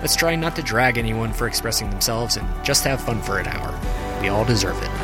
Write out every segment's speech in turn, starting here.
Let's try not to drag anyone for expressing themselves and just have fun for an hour. We all deserve it.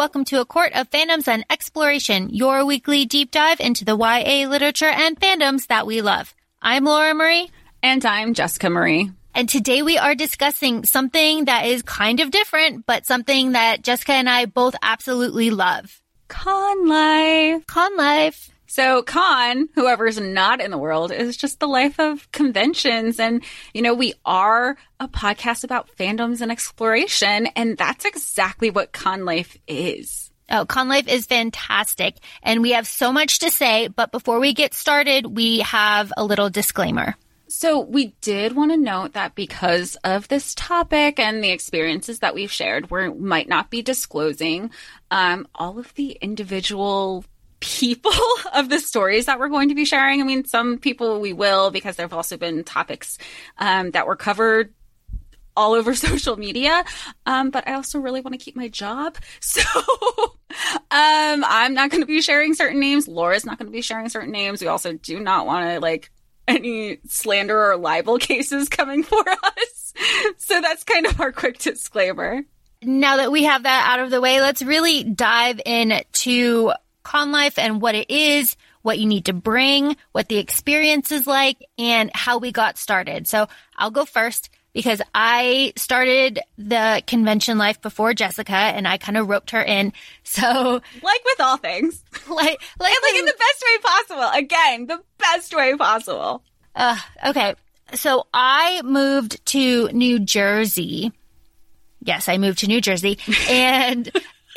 Welcome to A Court of Fandoms and Exploration, your weekly deep dive into the YA literature and fandoms that we love. I'm Laura Marie, And I'm Jessica Marie. and today we are discussing something that is kind of different, but something that Jessica and I both absolutely love. Con life. Con life. So con, whoever's not in the world, is just the life of conventions. And, you know, we are a podcast about fandoms and exploration. And that's exactly what con life is. Oh, Con Life is fantastic, and we have so much to say, but before we get started, we have a little disclaimer. So we did want to note that because of this topic and the experiences that we've shared, we might not be disclosing um, all of the individual people of the stories that we're going to be sharing. I mean, some people we will because there have also been topics um, that were covered all over social media. Um, but I also really want to keep my job. So um, I'm not going to be sharing certain names. Laura's not going to be sharing certain names. We also do not want to like any slander or libel cases coming for us. So that's kind of our quick disclaimer. now that we have that out of the way, let's really dive into con life and what it is, what you need to bring, what the experience is like, and how we got started. So I'll go first because I started the convention life before Jessica and I kind of roped her in. So Like with all things. like, like, And like in the best way possible. Again, the best way possible. uh, okay. So I moved to New Jersey. Yes, I moved to New Jersey and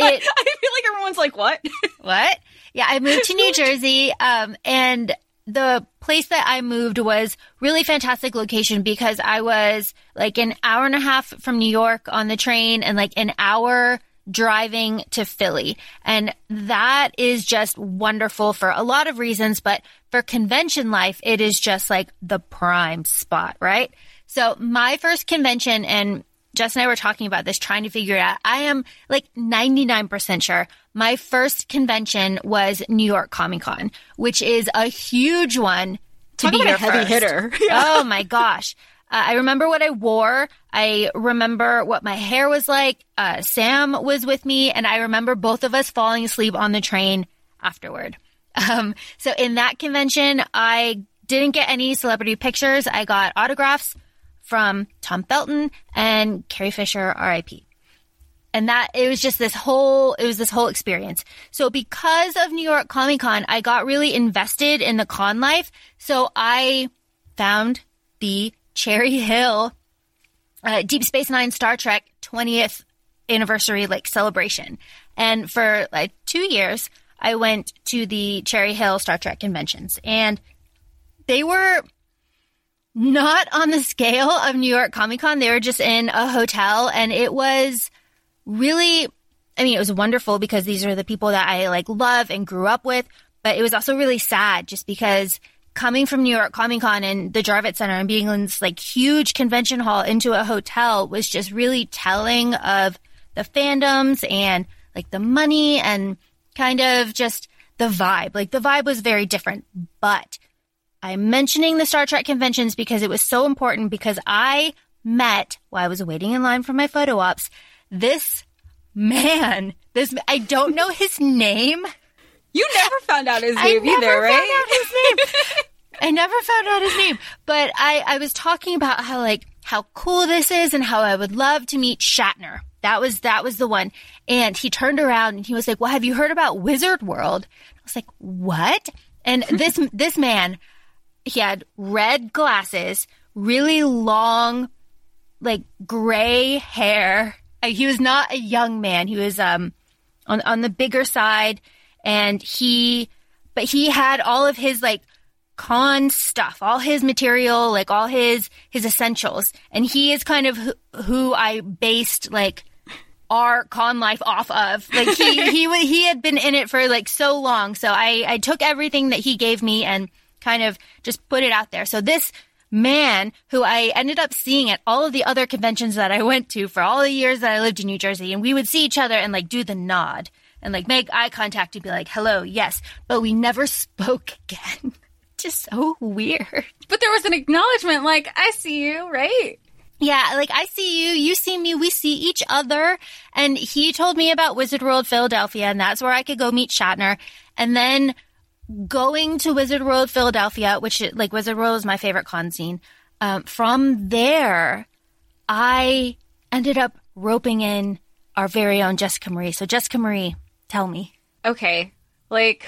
it, I feel like everyone's like, what? What? Yeah, I moved to New Jersey, um, and the place that I moved was really fantastic location because I was like an hour and a half from New York on the train and like an hour driving to Philly. And that is just wonderful for a lot of reasons, but for convention life, it is just like the prime spot, right? So my first convention and Jess and I were talking about this, trying to figure it out. I am like 99% sure my first convention was New York Comic Con, which is a huge one to Talk be about a heavy first. hitter. Oh my gosh. Uh, I remember what I wore. I remember what my hair was like. Uh, Sam was with me, and I remember both of us falling asleep on the train afterward. Um, so in that convention, I didn't get any celebrity pictures. I got autographs from Tom Felton and Carrie Fisher, RIP. And that it was just this whole it was this whole experience. So because of New York Comic Con, I got really invested in the con life. So I found the Cherry Hill uh, Deep Space Nine Star Trek 20th anniversary like celebration. And for like two years, I went to the Cherry Hill Star Trek conventions and they were not on the scale of New York Comic Con. They were just in a hotel and it was really, I mean, it was wonderful because these are the people that I like love and grew up with, but it was also really sad just because coming from New York Comic Con and the Javits Center and being in this like huge convention hall into a hotel was just really telling of the fandoms and like the money and kind of just the vibe. Like the vibe was very different, but I'm mentioning the Star Trek conventions because it was so important because I met while I was waiting in line for my photo ops this man. This I don't know his name. You never found out his name either, right? found out his name. I never found out his name, but I I was talking about how like how cool this is and how I would love to meet Shatner. That was that was the one. And he turned around and he was like, "Well, have you heard about Wizard World?" I was like, "What?" And this this man, he had red glasses, really long like gray hair. Uh, He was not a young man. He was um on on the bigger side and he but he had all of his like con stuff, all his material, like all his his essentials. And he is kind of who, who I based like our con life off of. Like he he he had been in it for like so long. So I I took everything that he gave me and kind of just put it out there. So this man who I ended up seeing at all of the other conventions that I went to for all the years that I lived in New Jersey and we would see each other and like do the nod and like make eye contact and be like, "Hello, yes," but we never spoke again. Just so weird. But there was an acknowledgement like, I see you, right? Yeah, like I see you, you see me, we see each other. And he told me about Wizard World Philadelphia, and that's where I could go meet Shatner. And then going to Wizard World Philadelphia, which like Wizard World is my favorite con scene. Um, from there, I ended up roping in our very own Jessica Marie. So Jessica Marie, tell me. Okay, like,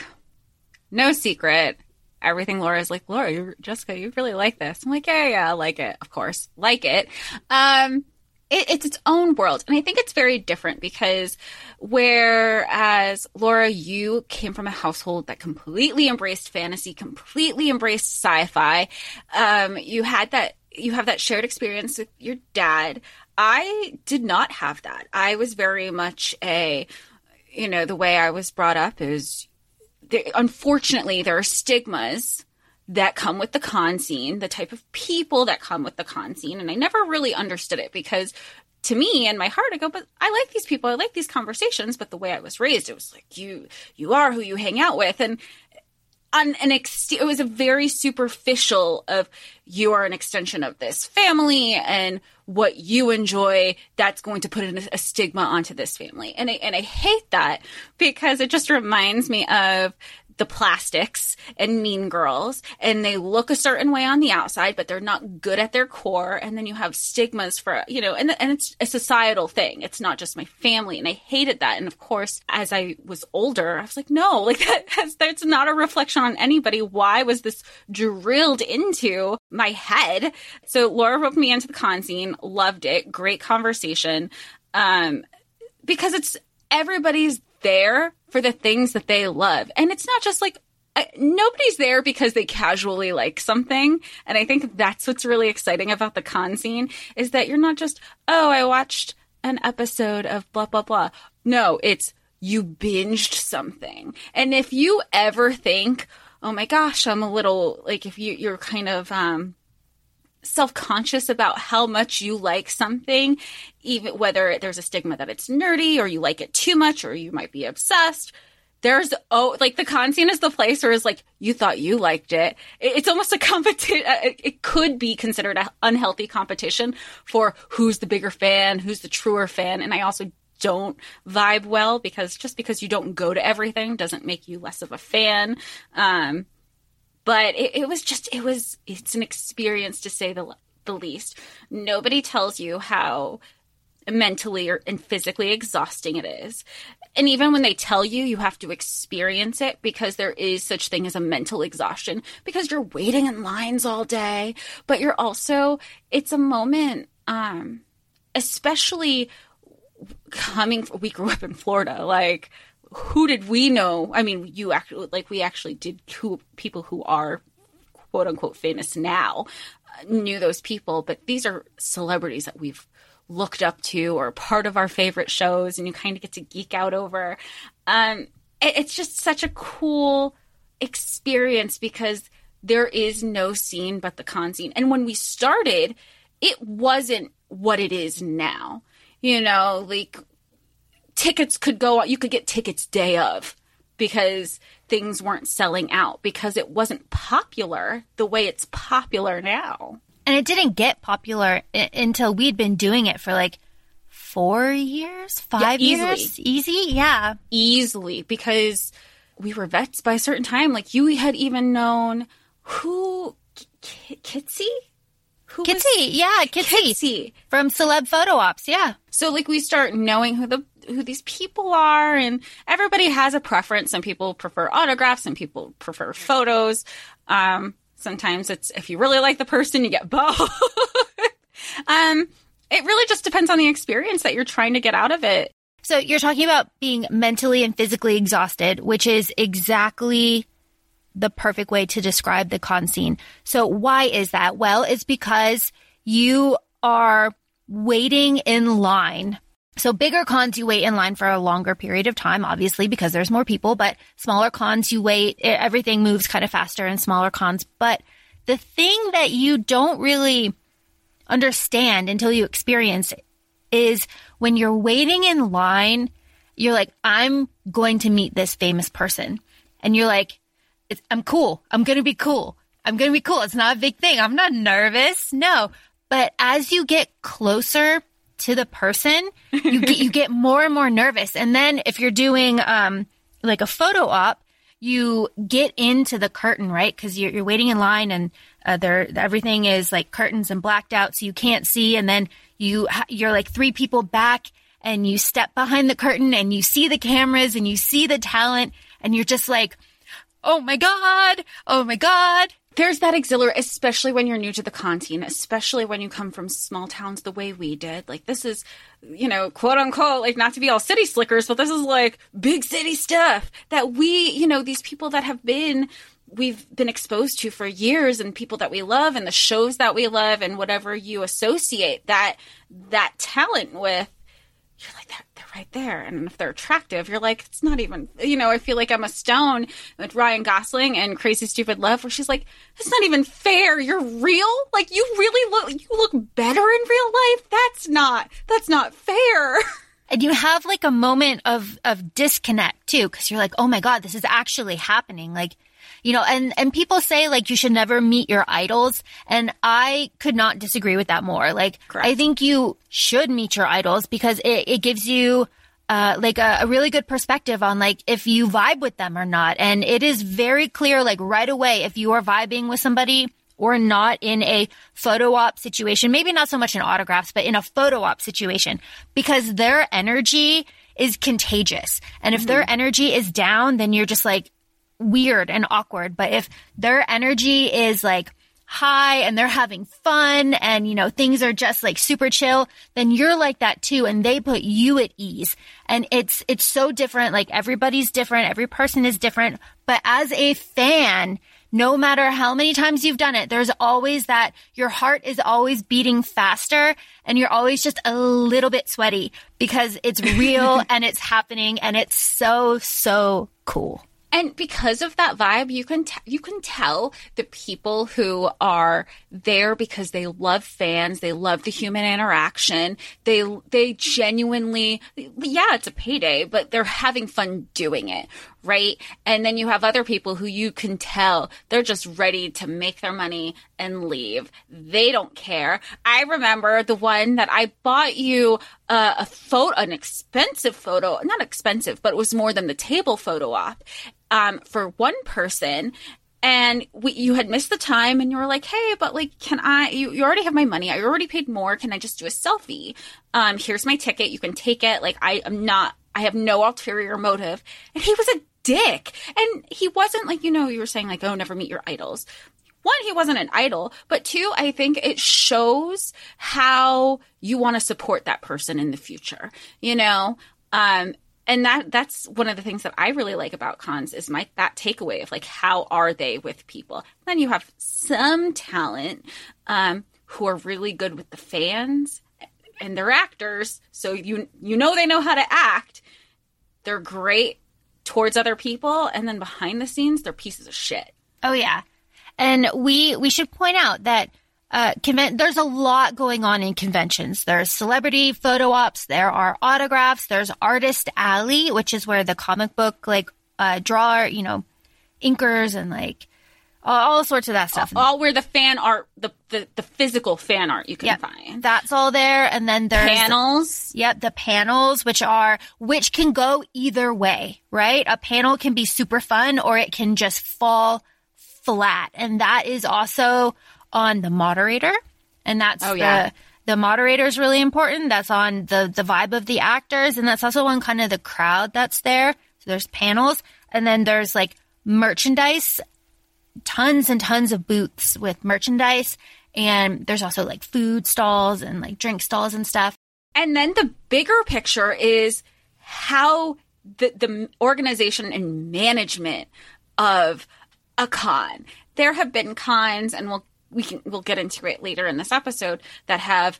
no secret. Everything Laura's like, Laura, you Jessica, you really like this. I'm like, yeah, yeah, I like it, of course, like it. Um, it, it's its own world, and I think it's very different because whereas Laura, you came from a household that completely embraced fantasy, completely embraced sci-fi. Um, you had that, you have that shared experience with your dad. I did not have that. I was very much a, you know, the way I was brought up is there, unfortunately, there are stigmas that come with the con scene, the type of people that come with the con scene. And I never really understood it because to me in my heart, I go, but I like these people. I like these conversations. But the way I was raised, it was like, you, you are who you hang out with. And on an ex- it was a very superficial of you are an extension of this family and what you enjoy that's going to put a stigma onto this family and I, and I hate that because it just reminds me of the plastics and mean girls and they look a certain way on the outside but they're not good at their core and then you have stigmas for you know and, and it's a societal thing. It's not just my family and i hated that. And of course as i was older i was like no like that has, that's not a reflection on anybody. Why was this drilled into my head? So laura roped me into the con scene loved it great conversation um because it's everybody's there for the things that they love. And it's not just like I, nobody's there because they casually like something. And I think that's what's really exciting about the con scene is that you're not just, oh, I watched an episode of blah, blah, blah. No, it's you binged something. And if you ever think, oh my gosh, I'm a little like if you, you're kind of, um, self-conscious about how much you like something even whether there's a stigma that it's nerdy or you like it too much or you might be obsessed there's oh like the con scene is the place where it's like you thought you liked it. It- it's almost a competition it could be considered an unhealthy competition for who's the bigger fan who's the truer fan and i also don't vibe well because just because you don't go to everything doesn't make you less of a fan. Um but it, it was just it was it's an experience to say the the least. Nobody tells you how mentally or and physically exhausting it is. And even when they tell you you have to experience it because there is such thing as a mental exhaustion because you're waiting in lines all day. But you're also it's a moment um especially coming we grew up in Florida like who did we know? I mean you actually like we actually did who people who are quote unquote famous now uh, knew those people but these are celebrities that we've looked up to or part of our favorite shows and you kind of get to geek out over. Um it- it's just such a cool experience because there is no scene but the con scene. And when we started it wasn't what it is now. You know like tickets could go you could get tickets day of because things weren't selling out because it wasn't popular the way it's popular now. And it didn't get popular I- until we'd been doing it for like four years, five easily. years, easy. Yeah, easily because we were vets by a certain time. Like you had even known who K- Kitsy? Who was- Kitsy, yeah, Kitsy. Kitsy. From Celeb Photo Ops. Yeah, So like we start knowing who the who these people are and everybody has a preference. Some people prefer autographs, some people prefer photos. Um sometimes it's if you really like the person you get both. um it really just depends on the experience that you're trying to get out of it. So you're talking about being mentally and physically exhausted, which is exactly the perfect way to describe the con scene. So why is that? Well, it's because you are waiting in line. So bigger cons, you wait in line for a longer period of time, obviously, because there's more people, but smaller cons, you wait, everything moves kind of faster in smaller cons. But the thing that you don't really understand until you experience it is when you're waiting in line, you're like, I'm going to meet this famous person. And you're like, I'm cool. I'm going to be cool. I'm going to be cool. It's not a big thing. I'm not nervous. No. But as you get closer to the person, you get, you get more and more nervous. And then if you're doing, um, like a photo op, you get into the curtain, right? Cause you're, you're waiting in line and, uh, there, everything is like curtains and blacked out. So you can't see. And then you, you're like three people back and you step behind the curtain and you see the cameras and you see the talent and you're just like, oh my God, oh my God. There's that exhilarate, especially when you're new to the con scene, especially when you come from small towns the way we did. Like this is, you know, quote unquote, like not to be all city slickers, but this is like big city stuff that we, you know, these people that have been we've been exposed to for years and people that we love and the shows that we love and whatever you associate that that talent with you're like that right there. And if they're attractive, you're like, it's not even, you know, I feel like Emma Stone with Ryan Gosling and Crazy Stupid Love, where she's like, it's not even fair. You're real. Like you really look, you look better in real life. That's not, that's not fair. And you have like a moment of, of disconnect too, because you're like, oh my God, this is actually happening. Like, you know, and, and people say like you should never meet your idols. And I could not disagree with that more. Like, Correct. I think you should meet your idols because it, it gives you, uh, like a, a, really good perspective on like if you vibe with them or not. And it is very clear, like right away, if you are vibing with somebody or not in a photo op situation, maybe not so much in autographs, but in a photo op situation, because their energy is contagious. And if mm-hmm. their energy is down, then you're just like, weird and awkward. But if their energy is like high and they're having fun and, you know, things are just like super chill, then you're like that too. And they put you at ease. And it's, it's so different. Like everybody's different. Every person is different. But as a fan, no matter how many times you've done it, there's always that your heart is always beating faster and you're always just a little bit sweaty because it's real and it's happening and it's so, so cool. And because of that vibe, you can t- you can tell the people who are there because they love fans, they love the human interaction. They they genuinely yeah, it's a payday, but they're having fun doing it, right? And then you have other people who you can tell they're just ready to make their money and leave. They don't care. I remember the one that I bought you uh, a photo, an expensive photo, not expensive, but it was more than the table photo op um, for one person and we, you had missed the time and you were like, Hey, but like, can I, you, you already have my money. I already paid more. Can I just do a selfie? Um, here's my ticket. You can take it. Like, I am not, I have no ulterior motive. And he was a dick. And he wasn't like, you know, you were saying like, oh, never meet your idols. One, he wasn't an idol, but two, I think it shows how you want to support that person in the future, you know? Um, and that that's one of the things that I really like about cons is my that takeaway of like how are they with people. Then you have some talent um, who are really good with the fans and they're actors, so you you know they know how to act. They're great towards other people, and then behind the scenes, they're pieces of shit. Oh yeah, and we we should point out that uh, conven- there's a lot going on in conventions. There's celebrity photo ops, there are autographs, there's artist alley, which is where the comic book like uh, drawer, you know, inkers and like all, sorts of that stuff. All, where the fan art, the, the, the physical fan art you can yep, find. That's all there. And then there's panels. The, yep, the panels, which are which can go either way, right? A panel can be super fun or it can just fall flat, and that is also on the moderator, and that's oh, yeah. the the moderator is really important. That's on the the vibe of the actors, and that's also on kind of the crowd that's there. So there's panels, and then there's like merchandise, tons and tons of booths with merchandise, And there's also like food stalls and like drink stalls and stuff. And then the bigger picture is how the, the organization and management of a con. There have been cons, and we'll we can we'll get into it later in this episode that have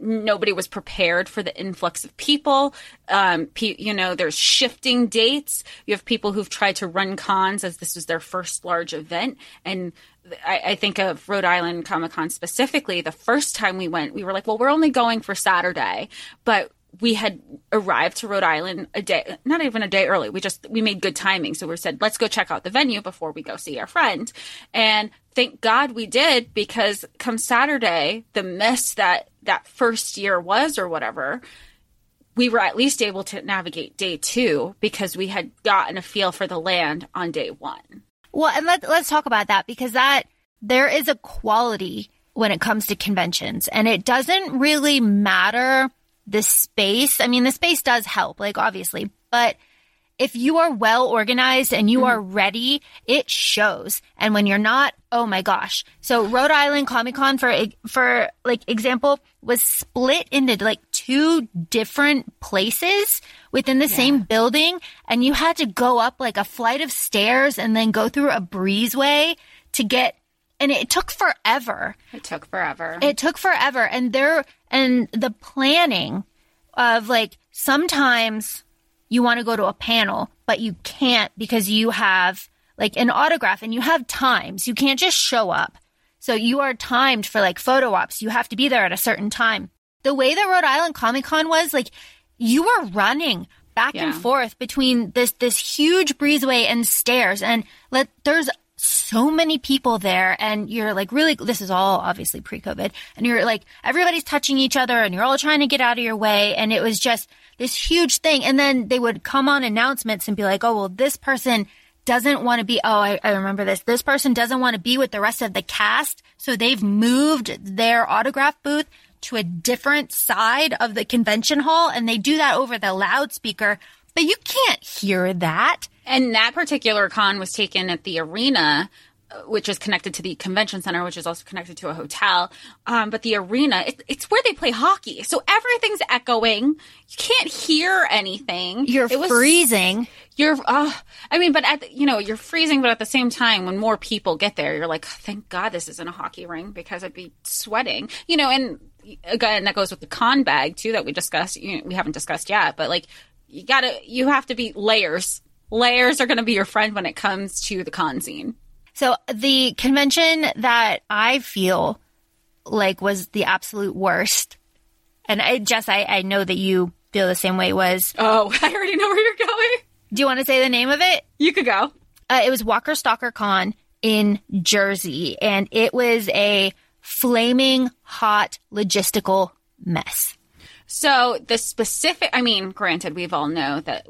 nobody was prepared for the influx of people. Um, pe- you know, there's shifting dates. You have people who've tried to run cons as this was their first large event, and I, I think of Rhode Island Comic Con specifically. The first time we went, we were like, well, we're only going for Saturday, but we had arrived to Rhode Island a day, not even a day early. We just, we made good timing. So we said, let's go check out the venue before we go see our friend. And thank God we did because come Saturday, the mess that that first year was or whatever, we were at least able to navigate day two because we had gotten a feel for the land on day one. Well, and let, let's talk about that because that there is a quality when it comes to conventions and it doesn't really matter the space. I mean, the space does help, like obviously, but if you are well organized and you mm. are ready, it shows. And when you're not, oh my gosh. So Rhode Island Comic Con for, for like example was split into like two different places within the yeah. same building. And you had to go up like a flight of stairs and then go through a breezeway to get and it took forever. It took forever. It took forever. And there, and the planning of like sometimes you want to go to a panel, but you can't because you have like an autograph and you have times. You can't just show up. So you are timed for like photo ops. You have to be there at a certain time. The way that Rhode Island Comic Con was like, you were running back yeah. and forth between this, this huge breezeway and stairs. And let, there's so many people there and you're like really this is all obviously pre-covid and you're like everybody's touching each other and you're all trying to get out of your way and it was just this huge thing. And then they would come on announcements and be like, oh, well, this person doesn't want to be, oh, I, I remember this. This person doesn't want to be with the rest of the cast. So they've moved their autograph booth to a different side of the convention hall and they do that over the loudspeaker, but you can't hear that. And that particular con was taken at the arena which is connected to the convention center, which is also connected to a hotel. Um, but the arena, it, it's where they play hockey. So everything's echoing. You can't hear anything. You're was, freezing. You're, uh, I mean, but at the, you know, you're freezing, but at the same time, when more people get there, you're like, thank God this isn't a hockey ring because I'd be sweating, you know, and again, that goes with the con bag too that we discussed. You know, we haven't discussed yet, but like, you gotta, you have to be layers. Layers are going to be your friend when it comes to the con scene. So the convention that I feel like was the absolute worst, and I, Jess, I, I know that you feel the same way. Was oh, I already know where you're going. Do you want to say the name of it? You could go. Uh, it was Walker Stalker Con in Jersey, and it was a flaming hot logistical mess. So the specific, I mean, granted, we've all know that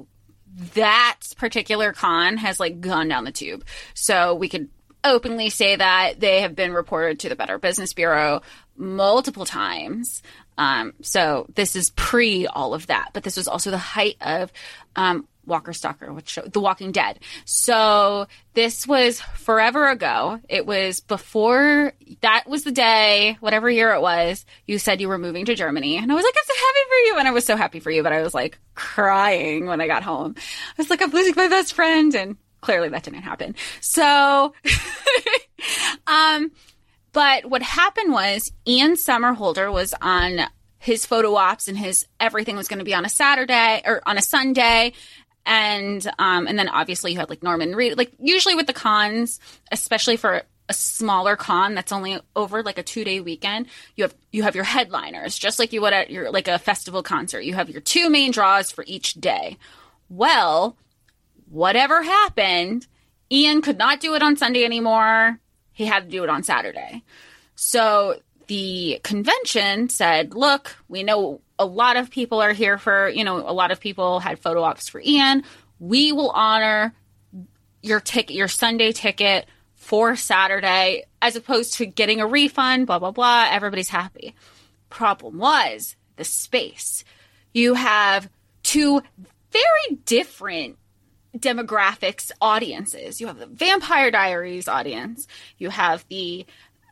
that particular con has like gone down the tube. So we could openly say that they have been reported to the Better Business Bureau multiple times. Um, so this is pre all of that, but this was also the height of um, Walker Stalker, which show, The Walking Dead. So this was forever ago. It was before that was the day, whatever year it was, you said you were moving to Germany. And I was like, I'm so happy for you. And I was so happy for you, but I was like crying when I got home. I was like, I'm losing my best friend. And clearly that didn't happen. So, um, but what happened was Ian Somerhalder was on his photo ops and his everything was going to be on a Saturday or on a Sunday. And, um, and then obviously you had like Norman Reed, like usually with the cons, especially for a smaller con that's only over like a two day weekend, you have you have your headliners, just like you would at your like a festival concert. You have your two main draws for each day. Well, whatever happened, Ian could not do it on Sunday anymore. He had to do it on Saturday. So the convention said, look, we know a lot of people are here for, you know, a lot of people had photo ops for Ian. We will honor your ticket, your Sunday ticket for Saturday, as opposed to getting a refund, blah, blah, blah. Everybody's happy. Problem was the space. You have two very different demographics audiences. You have the Vampire Diaries audience, you have the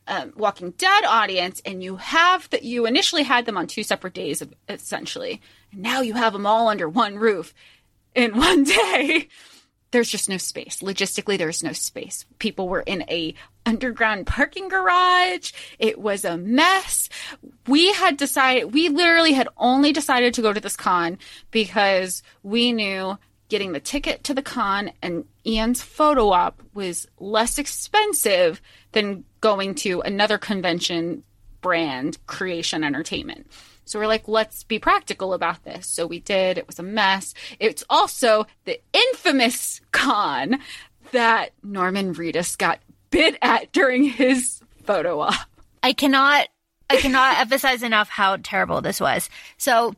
um, Walking Dead audience, and you have that you initially had them on two separate days, essentially, and now you have them all under one roof in one day. There's just no space. Logistically, there's no space. People were in a underground parking garage. It was a mess. We had decided, we literally had only decided to go to this con because we knew getting the ticket to the con and Ian's photo op was less expensive than going to another convention brand, Creation Entertainment. So we're like, let's be practical about this. So we did. It was a mess. It's also the infamous con that Norman Reedus got bit at during his photo op. I cannot I cannot emphasize enough how terrible this was. So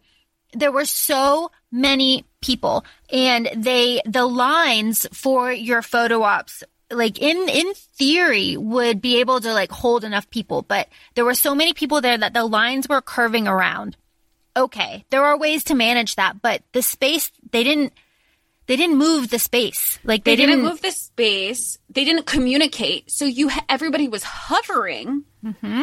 there were so many people and they the lines for your photo ops like in in theory would be able to like hold enough people but there were so many people there that the lines were curving around. Okay there are ways to manage that but the space they didn't they didn't move the space. Like they, they, didn't, move the space. They didn't communicate. So you everybody was hovering. Mm-hmm.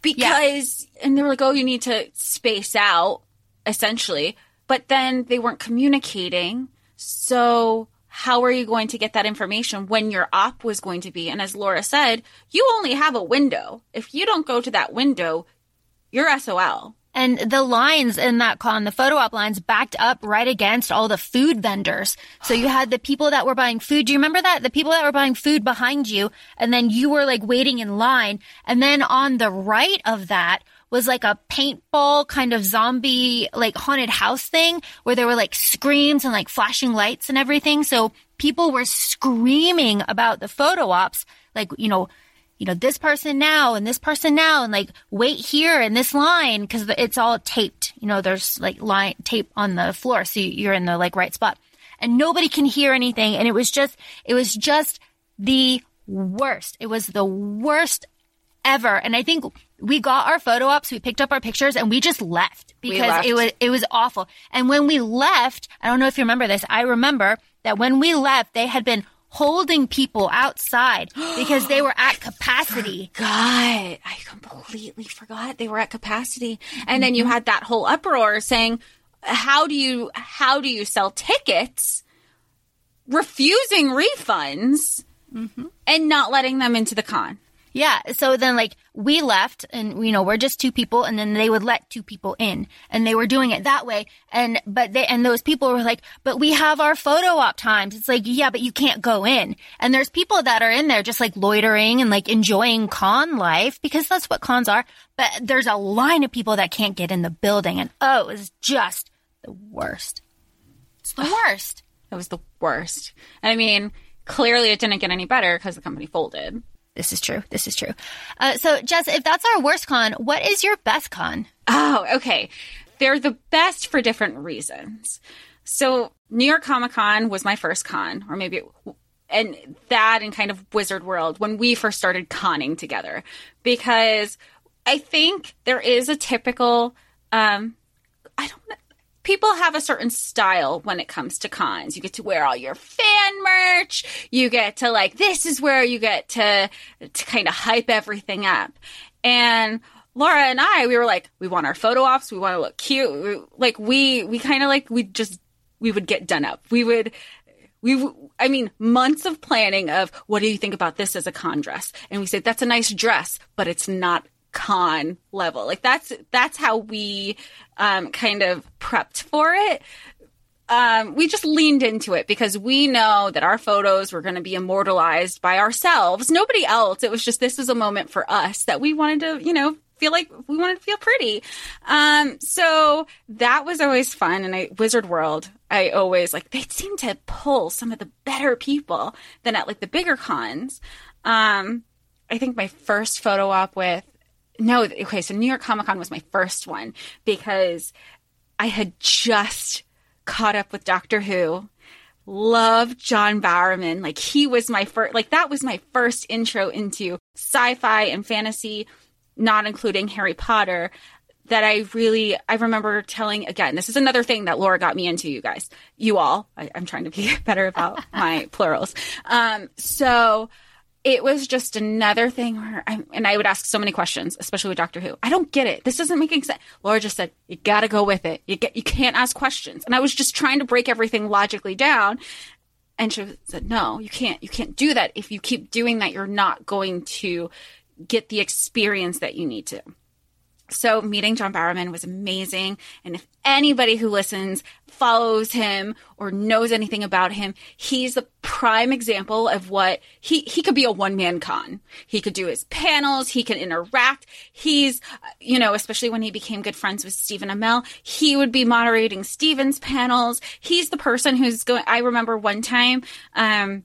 because and they were like oh you need to space out essentially. But then they weren't communicating. So how are you going to get that information when your op was going to be and as laura said you only have a window if you don't go to that window you're sol And the lines in that con, the photo op lines backed up right against all the food vendors. So you had the people that were buying food. Do you remember that? The people that were buying food behind you and then you were like waiting in line. And then on the right of that was like a paintball kind of zombie, like haunted house thing where there were like screams and like flashing lights and everything. So people were screaming about the photo ops, like, you know, you know, this person now and this person now and like wait here in this line because it's all taped. You know, there's like line tape on the floor. So you're in the like right spot and nobody can hear anything. And it was just, it was just the worst. It was the worst ever. And I think we got our photo ops, we picked up our pictures and we just left because left. it was, it was awful. And when we left, I don't know if you remember this. I remember that when we left, they had been holding people outside because they were at capacity. God, I completely forgot they were at capacity. And then you mm-hmm. had that whole uproar saying, how do you, how do you sell tickets? Refusing refunds mm-hmm. and not letting them into the con. Yeah. So then like we left and you know, we're just two people and then they would let two people in and they were doing it that way. And, but they, and those people were like, but we have our photo op times. It's like, yeah, but you can't go in. And there's people that are in there just like loitering and like enjoying con life because that's what cons are. But there's a line of people that can't get in the building and oh, it was just the worst. It's the worst. It was the worst. And I mean, clearly it didn't get any better because the company folded. This is true. This is true. Uh, so Jess, if that's our worst con, what is your best con? Oh, okay. They're the best for different reasons. So, New York Comic Con was my first con, or maybe, and that and kind of Wizard World when we first started conning together, because I think there is a typical, um, I don't know. People have a certain style when it comes to cons. You get to wear all your fan merch. You get to like, this is where you get to, to kind of hype everything up. And Laura and I, we were like, we want our photo ops. We want to look cute. Like we, we kind of like, we just, we would get done up. We would, we, I mean, months of planning of what do you think about this as a con dress? And we said, that's a nice dress, but it's not con level. Like that's, that's how we, um, kind of prepped for it. Um, we just leaned into it because we know that our photos were going to be immortalized by ourselves, nobody else. It was just, this was a moment for us that we wanted to, you know, feel like we wanted to feel pretty. Um, so that was always fun. And I, Wizard World, I always like, they seem to pull some of the better people than at like the bigger cons. Um, I think my first photo op with, no, okay, so New York Comic Con was my first one because I had just caught up with Doctor Who. Loved John Barrowman. Like he was my first, like that was my first intro into sci-fi and fantasy, not including Harry Potter. That I really, I remember telling again. This is another thing that Laura got me into. You guys, you all. I, I'm trying to be better about my plurals. Um, so it was just another thing where I and I would ask so many questions, especially with Doctor Who. I don't get it. This doesn't making sense. Laura just said, "You got to go with it. You get you can't ask questions." And I was just trying to break everything logically down. And she said, "No, you can't. You can't do that. If you keep doing that, you're not going to get the experience that you need to." So meeting John Barrowman was amazing. And if anybody who listens follows him or knows anything about him, he's the prime example of what he, he could be a one man con. He could do his panels. He can interact. He's, you know, especially when he became good friends with Stephen Amell, he would be moderating Stephen's panels. He's the person who's going, I remember one time, um,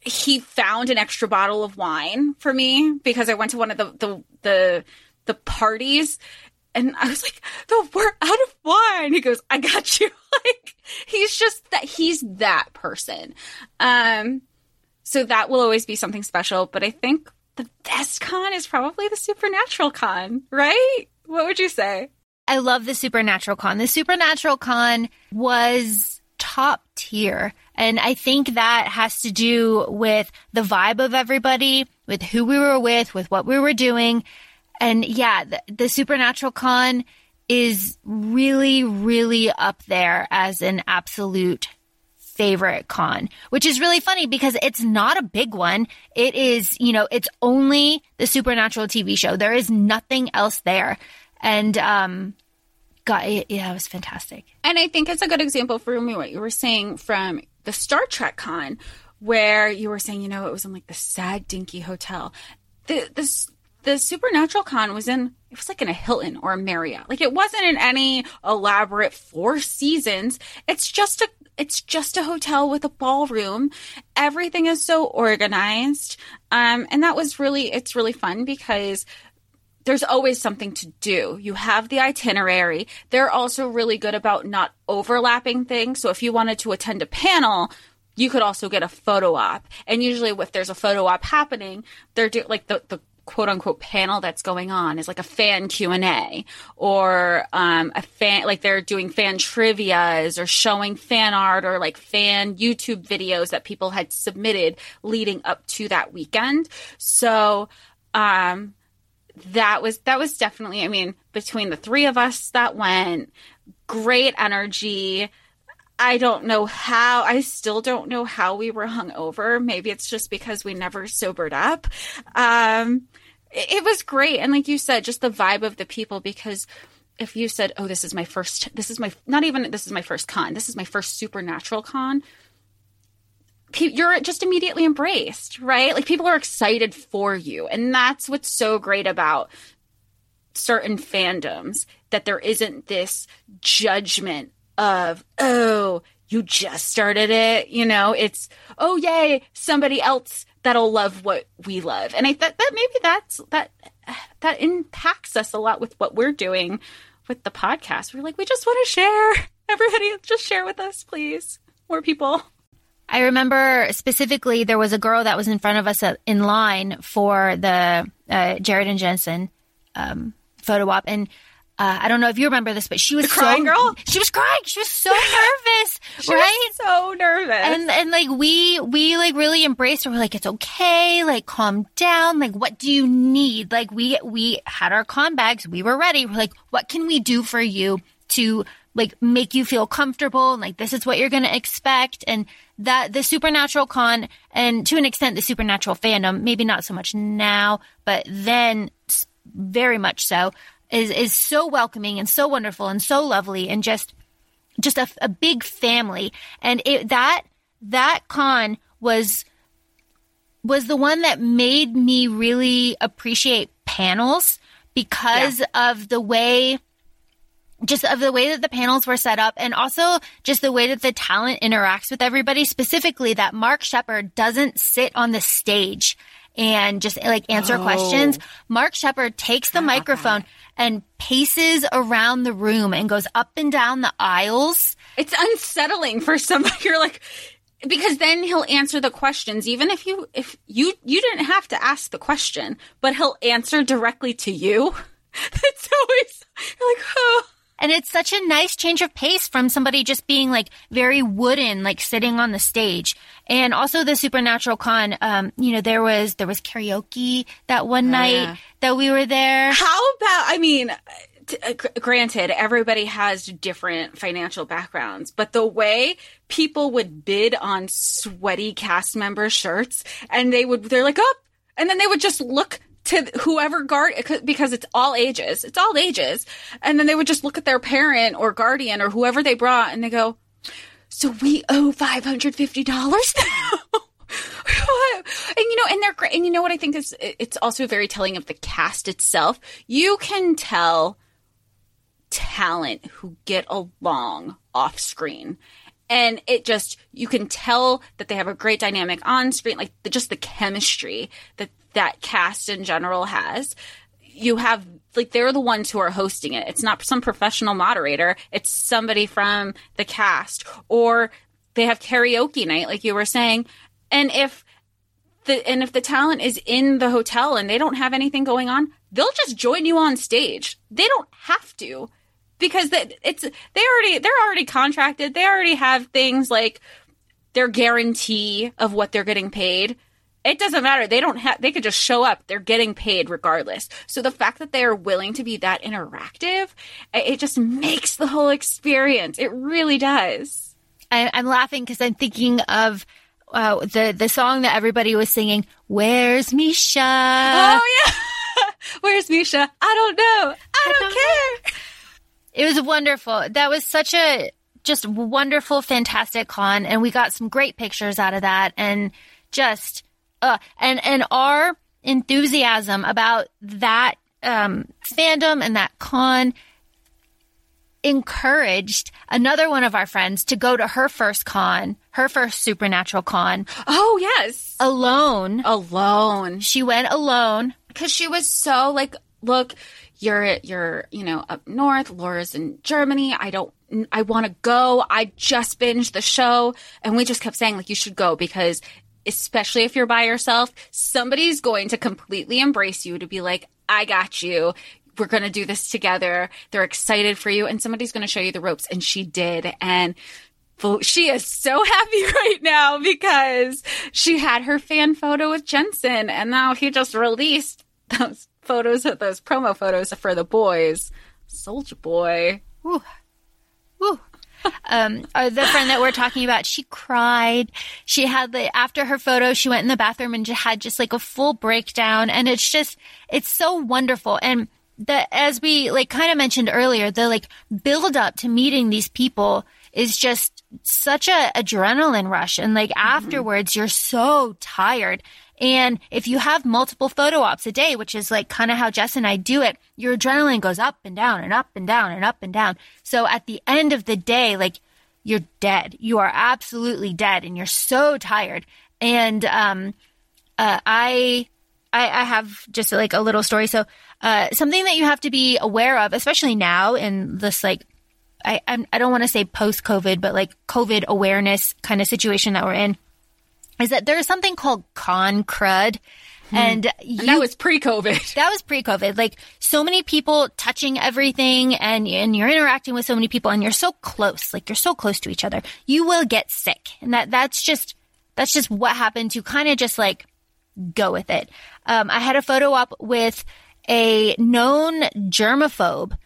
he found an extra bottle of wine for me because I went to one of the, the, the, the parties and I was like, the we're out of wine. He goes, I got you. like, he's just that, he's that person. Um, so that will always be something special. But I think the best con is probably the supernatural con, right? What would you say? I love the supernatural con. The supernatural con was top tier. And I think that has to do with the vibe of everybody, with who we were with, with what we were doing. And yeah, the, the Supernatural Con is really, really up there as an absolute favorite con, which is really funny because it's not a big one. It is, you know, it's only the Supernatural TV show. There is nothing else there. And, um, God, it, yeah, it was fantastic. And I think it's a good example for me what you were saying from the Star Trek con, where you were saying, you know, it was in like the sad, dinky hotel. The, this, the Supernatural Con was in it was like in a Hilton or a Marriott. Like it wasn't in any elaborate Four Seasons. It's just a it's just a hotel with a ballroom. Everything is so organized. Um, and that was really it's really fun because there's always something to do. You have the itinerary. They're also really good about not overlapping things. So if you wanted to attend a panel, you could also get a photo op. And usually if there's a photo op happening, they're do like the, the quote unquote panel that's going on is like a fan q&a or um, a fan like they're doing fan trivias or showing fan art or like fan youtube videos that people had submitted leading up to that weekend. So um, that was that was definitely i mean between the three of us that went. Great energy I don't know how. I still don't know how we were hung over. Maybe it's just because we never sobered up. Um, it, it was great, and like you said, just the vibe of the people. Because if you said, "Oh, this is my first," this is my not even this is my first con. This is my first supernatural con. You're just immediately embraced, right? Like people are excited for you, and that's what's so great about certain fandoms that there isn't this judgment of, oh, you just started it. You know, it's, oh, yay, somebody else that'll love what we love. And I thought that maybe that's, that, that impacts us a lot with what we're doing with the podcast. We're like, we just want to share. Everybody just share with us, please. More people. I remember specifically there was a girl that was in front of us in line for the uh, Jared and Jensen um, photo op, and uh, I don't know if you remember this, but she was the crying so, girl. She was crying. She was so nervous, she right? so nervous. And and like we we like really embraced her. We're like, it's okay. Like, calm down. Like, what do you need? Like, we we had our con bags. We were ready. We're like, what can we do for you to like make you feel comfortable? And like, this is what you're gonna expect. And that the supernatural con, and to an extent, the supernatural fandom, maybe not so much now, but then very much so is is so welcoming and so wonderful and so lovely and just just a, a big family. And it, that that con was was the one that made me really appreciate panels because yeah. of the way just of the way that the panels were set up and also just the way that the talent interacts with everybody. Specifically that Mark Sheppard doesn't sit on the stage and just like answer oh. questions. Mark Sheppard takes the ah. microphone and paces around the room and goes up and down the aisles. It's unsettling for somebody. You're like, because then he'll answer the questions even if you if you you didn't have to ask the question but he'll answer directly to you it's always like oh And it's such a nice change of pace from somebody just being like very wooden, like sitting on the stage. And also the Supernatural Con, um, you know, there was, there was karaoke that one night yeah. that we were there. How about, I mean, t- uh, granted, everybody has different financial backgrounds, but the way people would bid on sweaty cast member shirts and they would, they're like, up, and then they would just look to whoever guard because it's all ages. It's all ages. And then they would just look at their parent or guardian or whoever they brought and they go, so we owe $550 now. and you know, and they're great. And you know what I think is, it's also very telling of the cast itself. You can tell talent who get along off screen. And it just, you can tell that they have a great dynamic on screen, like the, just the chemistry that that cast in general has. You have, like, they're the ones who are hosting it. It's not some professional moderator, it's somebody from the cast. Or they have karaoke night, like you were saying. And if the, and if the talent is in the hotel and they don't have anything going on, they'll just join you on stage. They don't have to because that it's they already they're already contracted. They already have things like their guarantee of what they're getting paid. It doesn't matter. They don't have they could just show up. They're getting paid regardless. So the fact that they are willing to be that interactive, it just makes the whole experience. It really does. I, I'm laughing because I'm thinking of uh, the the song that everybody was singing. Where's Misha? Oh yeah. Where's Misha? I don't know. I, don't, care. It was wonderful. That was such a just wonderful, fantastic con, and we got some great pictures out of that, and just uh, and and our enthusiasm about that um, fandom and that con encouraged another one of our friends to go to her first con, her first supernatural con. Oh yes, alone. Alone. She went alone because she was so like, look, you're you're you know up north. Laura's in Germany. I don't. I want to go. I just binged the show, and we just kept saying like you should go because especially if you're by yourself, somebody's going to completely embrace you to be like, I got you. We're going to do this together. They're excited for you and somebody's going to show you the ropes. And she did. And she is so happy right now because she had her fan photo with Jensen and now he just released those photos those promo photos for the boys. Soldier boy. Woo. Woo um, the friend that we're talking about, she cried. She had the, after her photo, she went in the bathroom and had just like a full breakdown. And it's just, it's so wonderful. And the, as we like kind of mentioned earlier, the like build up to meeting these people is just such a adrenaline rush. And like mm-hmm. afterwards, you're so tired. And if you have multiple photo ops a day, which is like kind of how Jess and I do it, your adrenaline goes up and down and up and down and up and down. So at the end of the day, like you're dead. You are absolutely dead and you're so tired. And, um, uh, I, I, I have just like a little story. So, uh, something that you have to be aware of, especially now in this like, I, I'm, I don't want to say post COVID, but like COVID awareness kind of situation that we're in is that there is something called con crud. Hmm. And, you, and, that was pre-COVID. That was pre-COVID. Like so many people touching everything and, and you're interacting with so many people and you're so close. Like you're so close to each other. You will get sick. And that, that's just, that's just what happens. You kind of just like go with it. Um, I had a photo op with a known germaphobe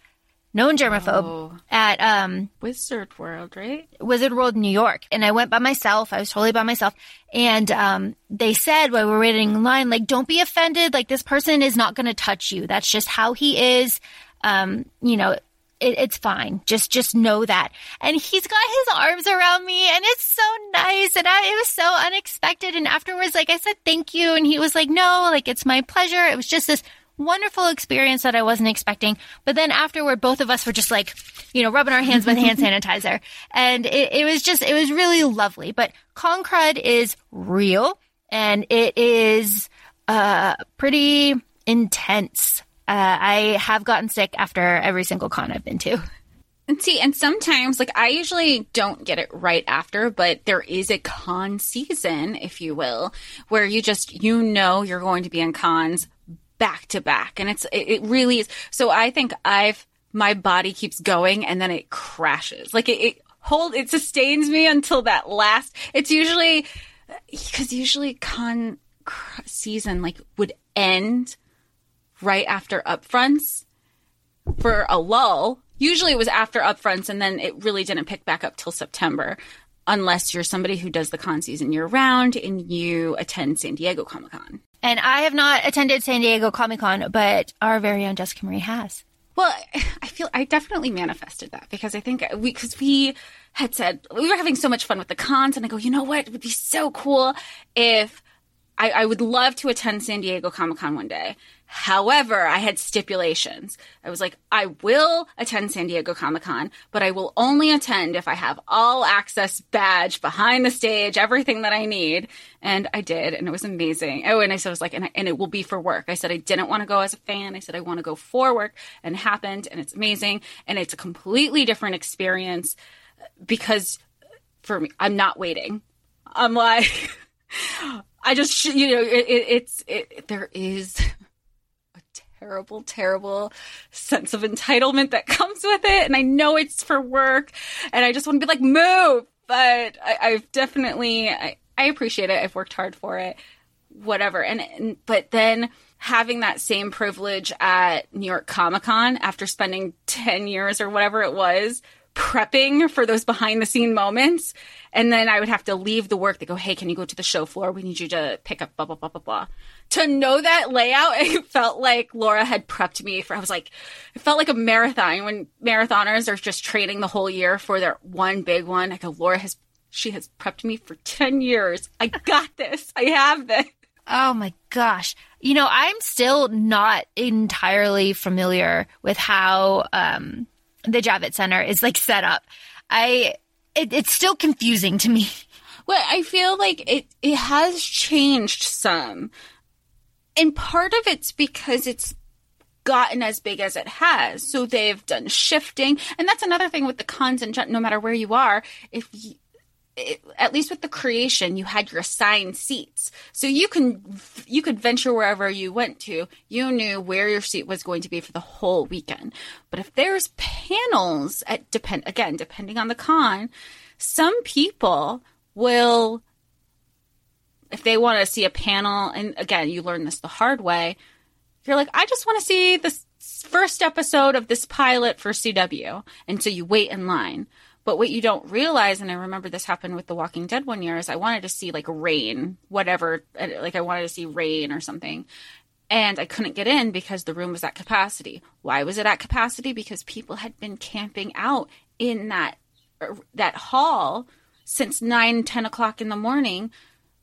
known germaphobe oh. at um, Wizard World, right? Wizard World, New York. And I went by myself. I was totally by myself. And um, they said while we were waiting in line, like, don't be offended. Like, this person is not going to touch you. That's just how he is. Um, you know, it, it's fine. Just, just know that. And he's got his arms around me and it's so nice. And I, it was so unexpected. And afterwards, like I said, thank you. And he was like, no, like it's my pleasure. It was just this wonderful experience that I wasn't expecting. But then afterward, both of us were just like, you know, rubbing our hands with hand sanitizer. And it, it was just, it was really lovely. But con crud is real and it is, uh, pretty intense. Uh, I have gotten sick after every single con I've been to. And see, and sometimes, like, I usually don't get it right after, but there is a con season, if you will, where you just, you know, you're going to be in cons back to back. And it's, it really is. So I think I've my body keeps going and then it crashes. Like it, it hold, it sustains me until that last, it's usually, because usually con season like would end right after upfronts for a lull. Usually it was after upfronts and then it really didn't pick back up till September unless you're somebody who does the con season year round and you attend San Diego Comic Con. And I have not attended San Diego Comic Con, but our very own Jessica Marie has. Well, I feel I definitely manifested that because I think we because we had said we were having so much fun with the cons, and I go, you know what, it would be so cool if I, I would love to attend San Diego Comic Con one day. However, I had stipulations. I was like, I will attend San Diego Comic Con, but I will only attend if I have all access badge behind the stage, everything that I need. And I did, and it was amazing. Oh, and I said, I was like, and, I, and it will be for work. I said, I didn't want to go as a fan. I said, I want to go for work, and happened, and it's amazing. And it's a completely different experience because for me, I'm not waiting. I'm like, I just, you know, it, it's, it, there is terrible, terrible sense of entitlement that comes with it. And I know it's for work and I just want to be like, move. But I, have definitely, I, I appreciate it. I've worked hard for it, whatever. And, and but then having that same privilege at New York Comic Con after spending 10 years or whatever it was prepping for those behind the scene moments. And then I would have to leave the work. They go, Hey, can you go to the show floor? We need you to pick up blah, blah, blah, blah, blah. To know that layout, it felt like Laura had prepped me for, I was like, it felt like a marathon when marathoners are just training the whole year for their one big one. I go, Laura has, she has prepped me for 10 years. I got this. I have this. Oh my gosh. You know, I'm still not entirely familiar with how, um, the Javits Center is like set up. I it, it's still confusing to me. Well, I feel like it it has changed some. And part of it's because it's gotten as big as it has. So they've done shifting. And that's another thing with the cons and no matter where you are, if you, it, at least with the creation, you had your assigned seats, so you can you could venture wherever you went to. You knew where your seat was going to be for the whole weekend. But if there's panels at depend again depending on the con, some people will if they want to see a panel, and again you learn this the hard way. You're like, I just want to see this first episode of this pilot for CW, and so you wait in line. But what you don't realize, and I remember this happened with The Walking Dead one year, is I wanted to see like rain, whatever, like I wanted to see rain or something. And I couldn't get in because the room was at capacity. Why was it at capacity? Because people had been camping out in that er, that hall since 9, 10 o'clock in the morning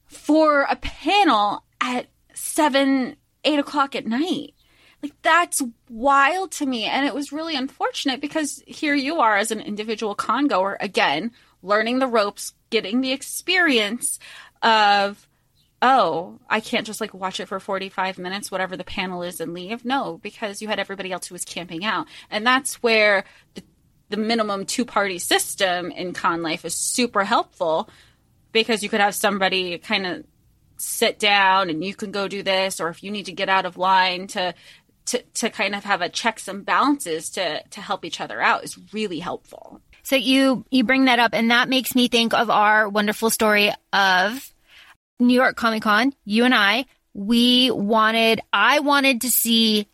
for a panel at 7, 8 o'clock at night. Like that's wild to me. And it was really unfortunate because here you are as an individual con goer, again, learning the ropes, getting the experience of, oh, I can't just like watch it for 45 minutes, whatever the panel is, and leave. No, because you had everybody else who was camping out. And that's where the, the minimum two party system in con life is super helpful because you could have somebody kind of sit down and you can go do this or if you need to get out of line to to, to kind of have a checks and balances to, to help each other out is really helpful. So you, you bring that up and that makes me think of our wonderful story of New York Comic Con. You and I, we wanted, I wanted to see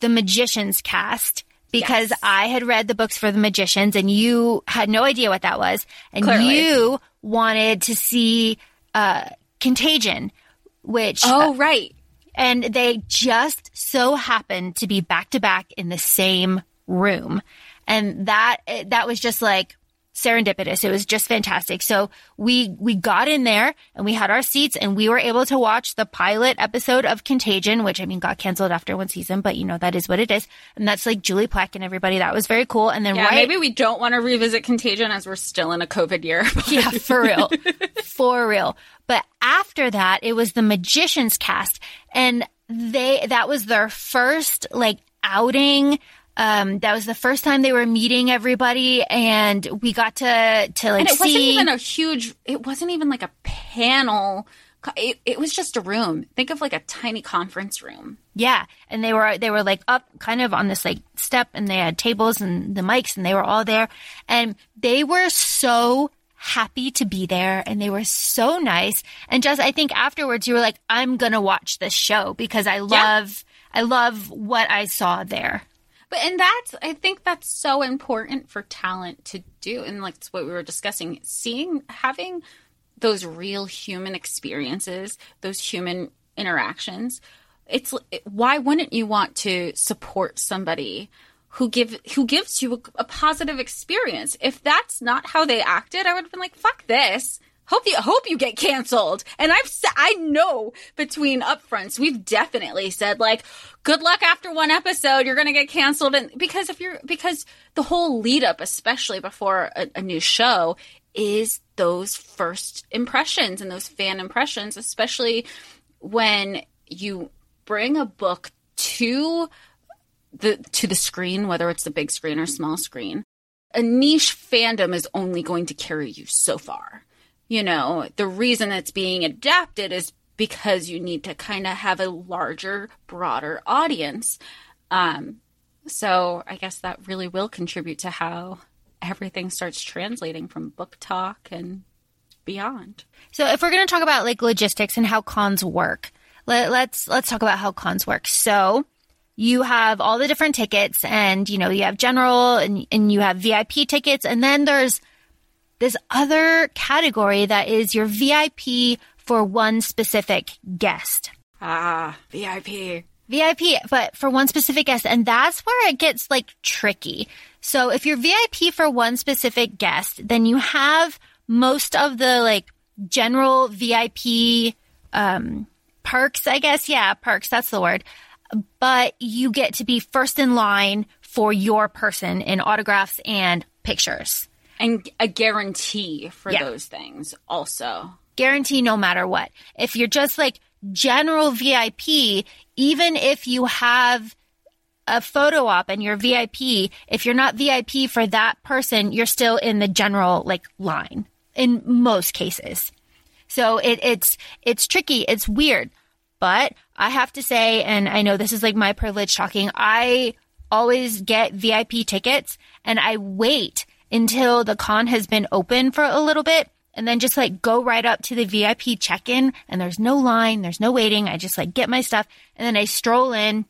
the Magicians cast because yes. I had read the books for the Magicians and you had no idea what that was. And Clearly. you wanted to see, uh, Contagion, which. Oh, uh, right and they just so happened to be back to back in the same room. And that, that was just like serendipitous. It was just fantastic. So we, we got in there and we had our seats and we were able to watch the pilot episode of Contagion, which I mean got canceled after one season, but you know, that is what it is. And that's like Julie Plec and everybody. That was very cool. And then yeah, right, maybe we don't want to revisit Contagion as we're still in a COVID year. yeah, for real. for real. But after that, it was the Magicians cast and they, that was their first like outing. Um, that was the first time they were meeting everybody and we got to, to like and it see. wasn't even a huge, it wasn't even like a panel it, it was just a room. Think of like a tiny conference room. Yeah, and they were they were like up kind of on this like step and they had tables and the mics and they were all there and they were so happy to be there and they were so nice and just I think afterwards you were like I'm going to watch this show because I love I love what I saw there. But and that's I think that's so important for talent to do and like it's what we were discussing seeing having those real human experiences, those human interactions. It's why wouldn't you want to support somebody who give who gives you a, a positive experience? If that's not how they acted, I would have been like, "Fuck this." Hope you hope you get canceled. And I've I know between upfronts we've definitely said like good luck after one episode you're going to get canceled and because if you're because the whole lead up especially before a, a new show is those first impressions and those fan impressions, especially when you bring a book to the to the screen, whether it's the big screen or small screen. A niche fandom is only going to carry you so far. You know, the reason it's being adapted is because you need to kind of have a larger, broader audience. Um, so I guess that really will contribute to how everything starts translating from book talk and beyond. So if we're going to talk about like logistics and how cons work, let, let's let's talk about how cons work. So you have all the different tickets and you know you have general and, and you have vip tickets and then there's this other category that is your vip for one specific guest. Ah vip vip but for one specific guest and that's where it gets like tricky. So if you're vip for one specific guest then you have most of the like general vip um perks i guess. Yeah perks that's the word. But you get to be first in line for your person in autographs and pictures. And a guarantee for yeah. those things also. Guarantee no matter what. If you're just like general VIP, even if you have a photo op and you're VIP, if you're not VIP for that person, you're still in the general like line in most cases. So it, it's it's tricky. It's weird. But I have to say, and I know this is like my privilege talking, I always get VIP tickets and I wait until the con has been open for a little bit and then just like go right up to the VIP check in and there's no line, there's no waiting. I just like get my stuff and then I stroll in,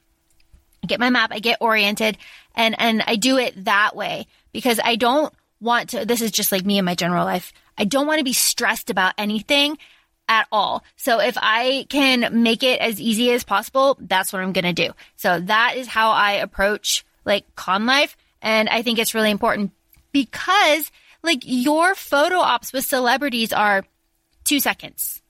get my map, I get oriented and, and I do it that way because I don't want to, this is just like me in my general life. I don't want to be stressed about anything at all. So if I can make it as easy as possible, that's what I'm going to do. So that is how I approach like con life. And I think it's really important because like your photo ops with celebrities are two seconds,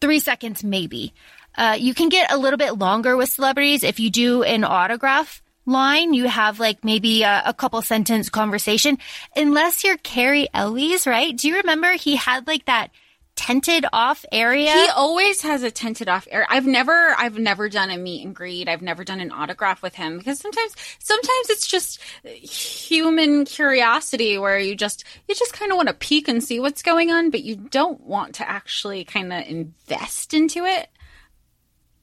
three seconds, maybe. Uh, you can get a little bit longer with celebrities if you do an autograph line. You have like maybe a, a, couple sentence conversation, unless you're Cary Elwes, right? Do you remember he had like that tented off area. He always has a tented off area. I've never I've never done a meet and greet. I've never done an autograph with him because sometimes sometimes it's just human curiosity where you just you just kind of want to peek and see what's going on, but you don't want to actually kind of invest into it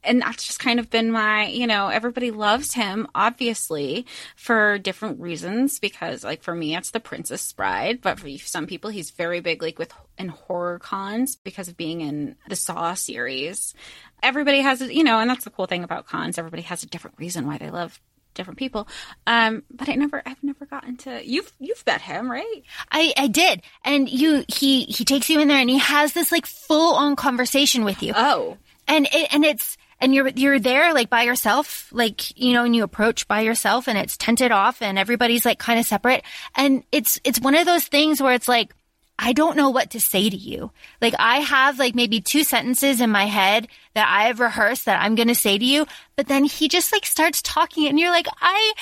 and that's just kind of been my, you know, everybody loves him, obviously, for different reasons. Because, like, for me, it's the Princess Bride, but for some people, he's very big, like, with in horror cons because of being in the Saw series. Everybody has, you know, and that's the cool thing about cons. Everybody has a different reason why they love different people. Um, but I never, I've never gotten to. You've you've met him, right? I I did, and you he he takes you in there and he has this like full on conversation with you. Oh, and it, and it's and you're you're there like by yourself like you know and you approach by yourself and it's tented off and everybody's like kind of separate and it's it's one of those things where it's like I don't know what to say to you. Like I have like maybe two sentences in my head that I have rehearsed that I'm going to say to you, but then he just like starts talking and you're like, I,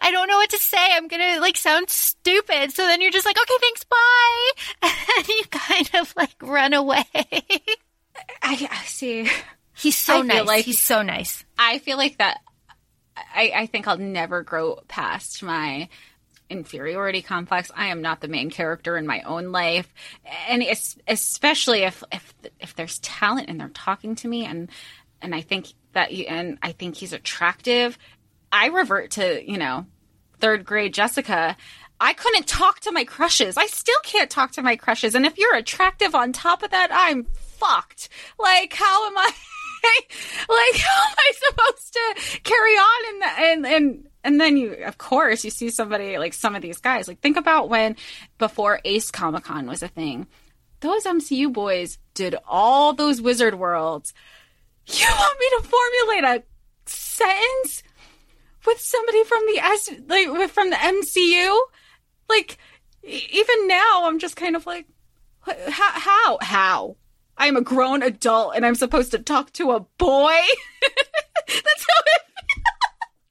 I don't know what to say. I'm going to like sound stupid. So then you're just like, okay, thanks. Bye. And you kind of like run away. I, I see. He's so nice. Like, He's so nice. I feel like that. I, I think I'll never grow past my inferiority complex. I am not the main character in my own life, and es- especially if if if there's talent and they're talking to me, and and I think that you, and I think he's attractive. I revert to you know third grade Jessica. I couldn't talk to my crushes. I still can't talk to my crushes. And if you're attractive on top of that, I'm fucked. Like, how am I? like, how am I supposed to carry on? And and and and then you, of course, you see somebody like some of these guys. Like, think about when before Ace Comic Con was a thing. Those MCU boys did all those Wizard Worlds. You want me to formulate a sentence with somebody from the S, like from the MCU? Like, even now, I'm just kind of like, how, how, how? I'm a grown adult and I'm supposed to talk to a boy. That's how it.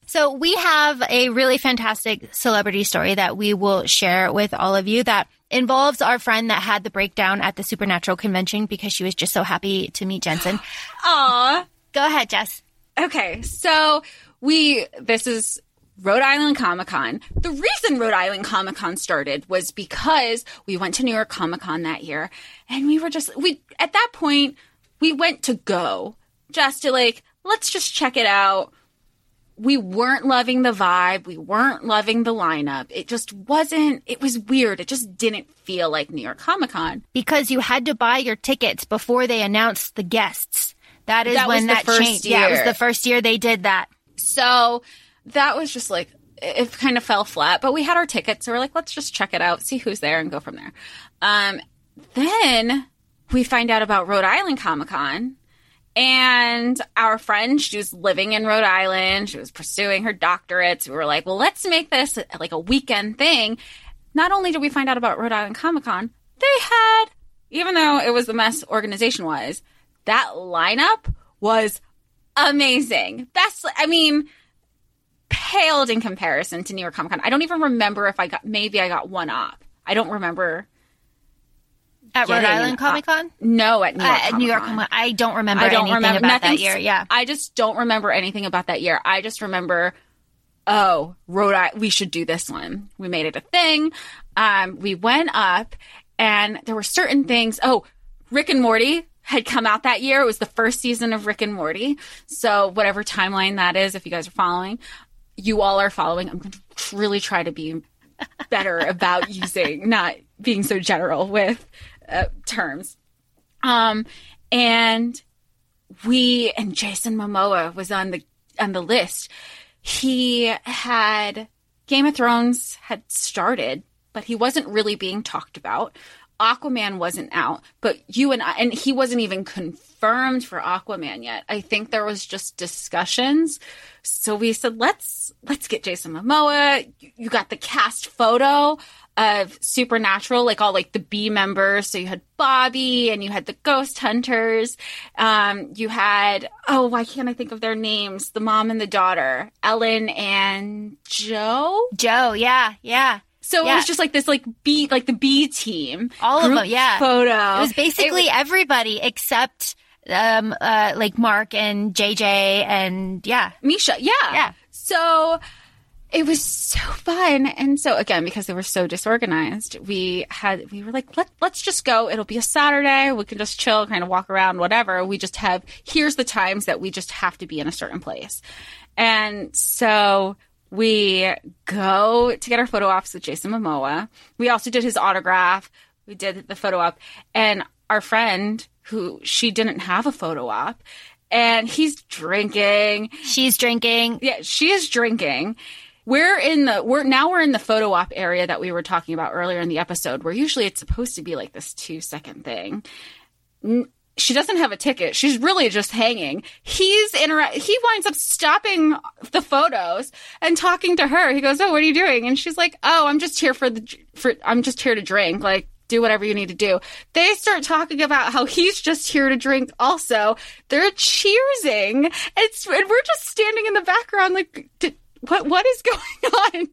So we have a really fantastic celebrity story that we will share with all of you that involves our friend that had the breakdown at the Supernatural convention because she was just so happy to meet Jensen. Aw. Go ahead, Jess. Okay, so we this is Rhode Island Comic Con. The reason Rhode Island Comic Con started was because we went to New York Comic Con that year and we were just we at that point we went to go just to like let's just check it out. We weren't loving the vibe, we weren't loving the lineup. It just wasn't it was weird. It just didn't feel like New York Comic Con. Because you had to buy your tickets before they announced the guests. That is That when that first changed. Yeah, it was the first year they did that. So that was just like it kind of fell flat. But we had our tickets, so we're like, let's just check it out, see who's there, and go from there. Um, then we find out about Rhode Island Comic Con. And our friend, she was living in Rhode Island. She was pursuing her doctorate. We were like, well, let's make this like a weekend thing. Not only did we find out about Rhode Island Comic Con, they had, even though it was a mess organization wise, that lineup was amazing. Best, I mean, paled in comparison to New York Comic Con. I don't even remember if I got, maybe I got one up. I don't remember. At Rhode Island an Comic Con? No, at New York. Uh, at New York Comic-Con. I don't remember I don't anything remember about that year. Yeah. I just don't remember anything about that year. I just remember, oh, Rhode Island, we should do this one. We made it a thing. Um, we went up and there were certain things. Oh, Rick and Morty had come out that year. It was the first season of Rick and Morty. So whatever timeline that is, if you guys are following, you all are following. I'm going to really try to be better about using, not being so general with uh, terms. Um, and we and Jason Momoa was on the on the list. He had Game of Thrones had started, but he wasn't really being talked about. Aquaman wasn't out, but you and I, and he wasn't even confirmed for Aquaman yet. I think there was just discussions. So we said, let's, let's get Jason Momoa. You- You got the cast photo of Supernatural, like all like the B members. So you had Bobby and you had the Ghost Hunters. Um, you had, oh, why can't I think of their names? The mom and the daughter, Ellen and Jo. Jo, yeah, yeah. So it was just like this, like B, like the B team, All of them, yeah. Photo. It was basically everybody except um uh like Mark and JJ and yeah. Misha. Yeah. Yeah. So it was so fun. And so again, because they were so disorganized, we had, we were like, let, let's just go. It'll be a Saturday. We can just chill, kind of walk around, whatever. We just have, here's the times that we just have to be in a certain place. And so we go to get our photo ops with Jason Momoa. We also did his autograph. We did the photo op and our friend who she didn't have a photo op and he's drinking She's drinking. yeah, she is drinking. We're in the we're now we're in the photo op area that we were talking about earlier in the episode, where usually it's supposed to be like this two second thing. She doesn't have a ticket. She's really just hanging. He's intera- He winds up stopping the photos and talking to her. He goes, "Oh, what are you doing?" And she's like, "Oh, I'm just here for the for. I'm just here to drink. Like, do whatever you need to do." They start talking about how he's just here to drink. Also, they're cheersing. It's and we're just standing in the background, like, what what is going on?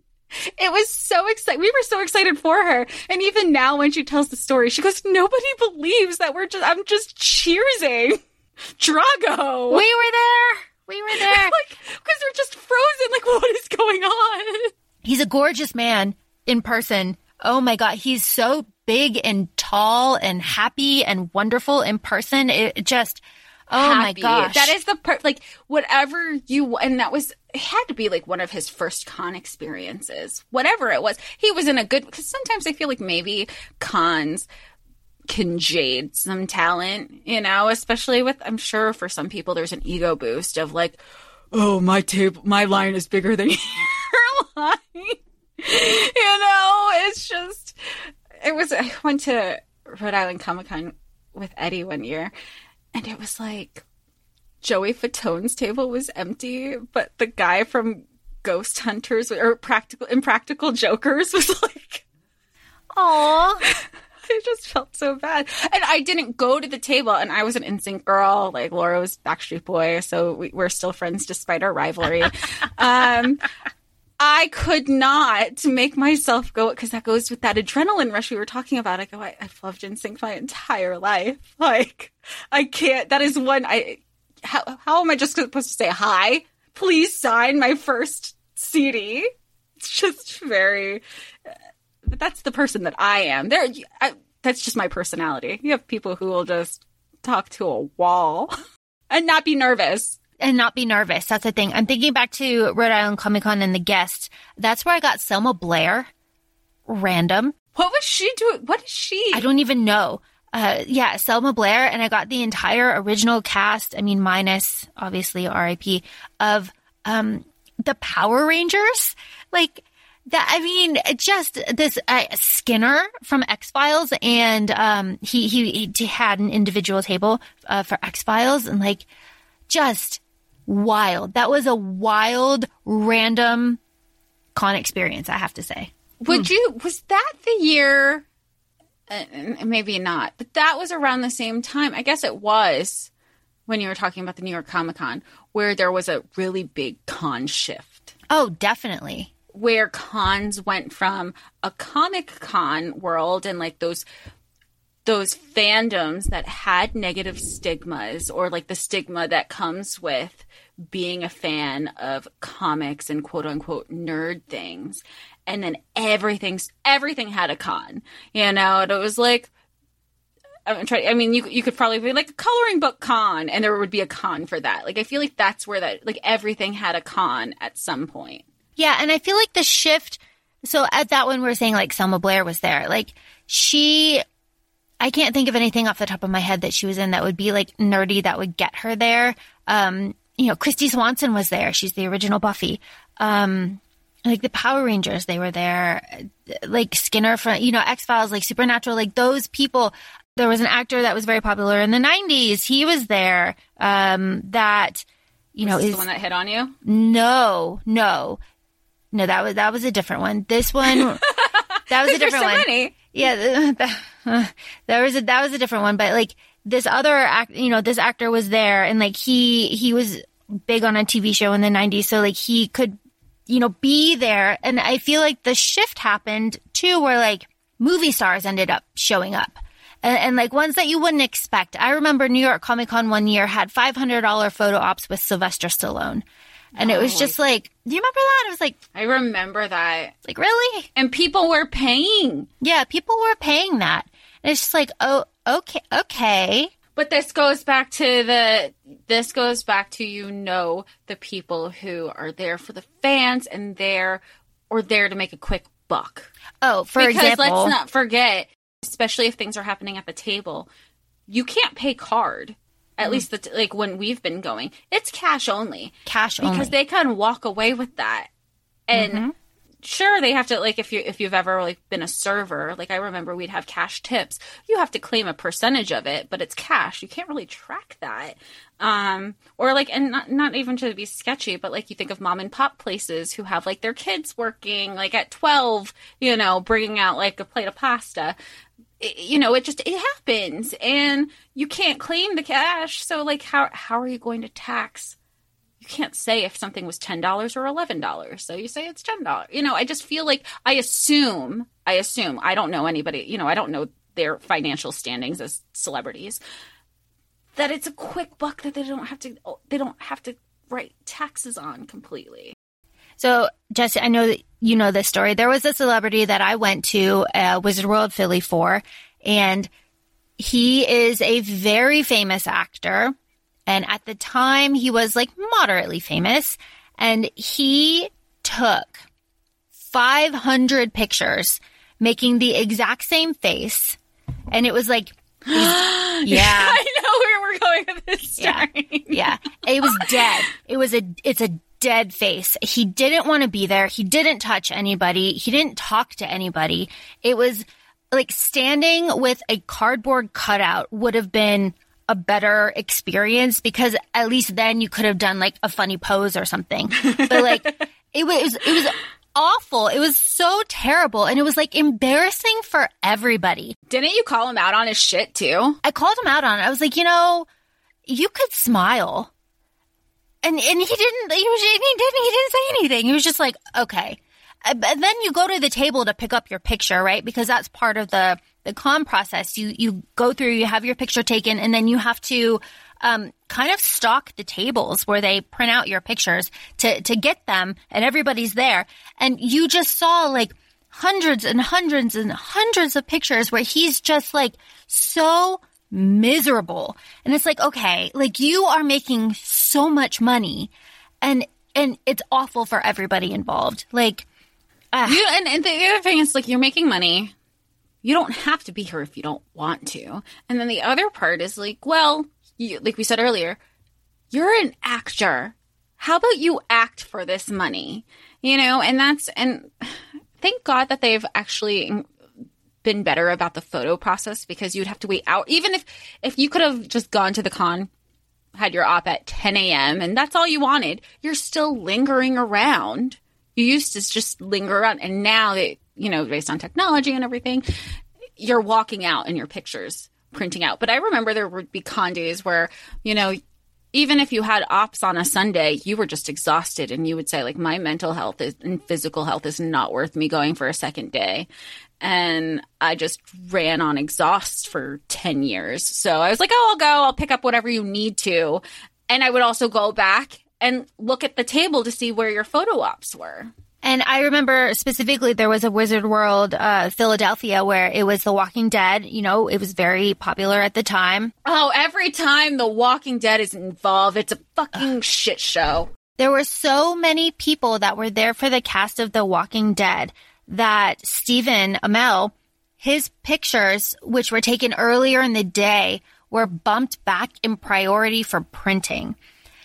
It was so exciting. We were so excited for her. And even now, when she tells the story, she goes, "Nobody believes that we're just. I'm just cheersing." Drogo. We were there. We were there. like because we're just frozen. Like, what is going on? He's a gorgeous man. in person. Oh my God. He's so big and tall and happy and wonderful in person. It just, oh my happy. gosh. That is the part, like, whatever you, and that was, it had to be like one of his first con experiences, whatever it was. He was in a good, because sometimes I feel like maybe cons can jade some talent, you know, especially with, I'm sure for some people there's an ego boost of like, oh, my table, my line is bigger than your line. you know, it's just, it was, I went to Rhode Island Comic Con with Eddie one year and it was like Joey Fatone's table was empty, but the guy from Ghost Hunters or Practical Impractical Jokers was like, Aw. I just felt so bad. And I didn't go to the table, and I was an NSYNC girl. Like Laura was Backstreet Boy, so we, we're still friends despite our rivalry. um, I could not make myself go because that goes with that adrenaline rush we were talking about. I go, I, I've loved NSYNC my entire life. Like, I can't. That is one. I how how am I just supposed to say hi? Please sign my first CD. It's just very. But that's the person that I am. There, I, that's just my personality. You have people who will just talk to a wall and not be nervous and not be nervous. That's the thing. I'm thinking back to Rhode Island Comic Con and the guest. That's where I got Selma Blair. Random. What was she doing? What is she? I don't even know. Uh, yeah, Selma Blair, and I got the entire original cast. I mean, minus obviously R.I.P. of um, the Power Rangers. Like that. I mean, just this uh, Skinner from X Files, and um, he, he he had an individual table uh, for X Files, and like just wild. That was a wild, random con experience. I have to say. Would you? Was that the year? Uh, maybe not, but that was around the same time. I guess it was when you were talking about the New York Comic Con, where there was a really big con shift. Oh, definitely. Where cons went from a comic con world and like those those fandoms that had negative stigmas or like the stigma that comes with being a fan of comics and quote unquote nerd things and then everything's everything had a con you know and it was like I'm trying. I mean, you you could probably be like a coloring book con, and there would be a con for that. Like, I feel like that's where that like everything had a con at some point. Yeah, and I feel like the shift. So at that one, we are saying like Selma Blair was there. Like she, I can't think of anything off the top of my head that she was in that would be like nerdy that would get her there. Um, you know, Kristy Swanson was there. She's the original Buffy. Um, like the Power Rangers, they were there. Like Skinner from, you know, X Files, like Supernatural, like those people. There was an actor that was very popular in the 90s. He was there. Um, that, you know, Was this is the one that hit on you. no, no, no. That was that was a different one. This one, that was a different so one. many. Yeah, uh, there was a that was a different one. But like this other act, you know, this actor was there, and like he he was big on a TV show in the '90s, so like he could, you know, be there. And I feel like the shift happened too, where like movie stars ended up showing up. And, and like ones that you wouldn't expect. I remember New York Comic Con one year had $500 photo ops with Sylvester Stallone. And it was just like, do you remember that? It was like, I remember that. like really? And people were paying. Yeah, people were paying that. And it's just like, oh, okay, okay. But this goes back to the this goes back to you know the people who are there for the fans and there or there to make a quick buck. Oh, for because example, let's not forget, especially if things are happening at the table, you can't pay card. At mm-hmm. least the like when we've been going, it's cash only cash only because only. they can walk away with that. And mm-hmm. Sure, they have to like if you if you've ever like been a server, like I remember we'd have cash tips. You have to claim a percentage of it, but it's cash. You can't really track that. Um, or like, and not not even to be sketchy, but like you think of mom and pop places who have like their kids working like at twelve, you know, bringing out like a plate of pasta it- you know it just it happens and you can't claim the cash so like how how are you going to tax you can't say if something was $10 or $11 so you say it's $10 you know i just feel like i assume i assume i don't know anybody you know i don't know their financial standings as celebrities that it's a quick buck that they don't have to they don't have to write taxes on completely So, Jesse, I know that you know this story. There was a celebrity that I went to uh, Wizard World Philly for, and he is a very famous actor. And at the time, he was like moderately famous, and he took 500 pictures making the exact same face. And it was like, yeah. I know where we're going with this Yeah. story. Yeah. It was dead. It was a, it's a dead face. He didn't want to be there. He didn't touch anybody. He didn't talk to anybody. It was like standing with a cardboard cutout would have been a better experience because at least then you could have done like a funny pose or something. But like it was, it was awful. It was so terrible. And it was like embarrassing for everybody. Didn't you call him out on his shit too? I called him out on it. I was like, you know, you could smile. And and he didn't he, was, he didn't he didn't say anything. He was just like, okay. Uh, But then you go to the table to pick up your picture, right? Because that's part of the the calm process. You you go through, you have your picture taken, and then you have to um, kind of stalk the tables where they print out your pictures to to get them, and everybody's there, and you just saw like hundreds and hundreds and hundreds of pictures where he's just like so miserable. And it's like, okay, like you are making so much money and and it's awful for everybody involved. Like You, and, and the other thing is like you're making money. You don't have to be here if you don't want to. And then the other part is like, well, you, like we said earlier, you're an actor. How about you act for this money? You know, and that's and thank God that they've actually been better about the photo process because you'd have to wait out. Even if if you could have just gone to the con, had your op at 10 a.m. and that's all you wanted, you're still lingering around. You used to just linger around, and now that you know, based on technology and everything, you're walking out and your pictures, printing out. But I remember there would be con days where you know even if you had ops on a Sunday, you were just exhausted and you would say like my mental health is, and physical health is not worth me going for a second day. And I just ran on exhaust for 10 years. So I was like, "Oh, I'll go. I'll pick up whatever you need to." And I would also go back and look at the table to see where your photo ops were. And I remember specifically there was a Wizard World uh, Philadelphia where it was The Walking Dead. You know, it was very popular at the time. Oh, every time The Walking Dead is involved, it's a fucking shit show. There were so many people that were there for the cast of The Walking Dead that Stephen Amell, his pictures, which were taken earlier in the day, were bumped back in priority for printing.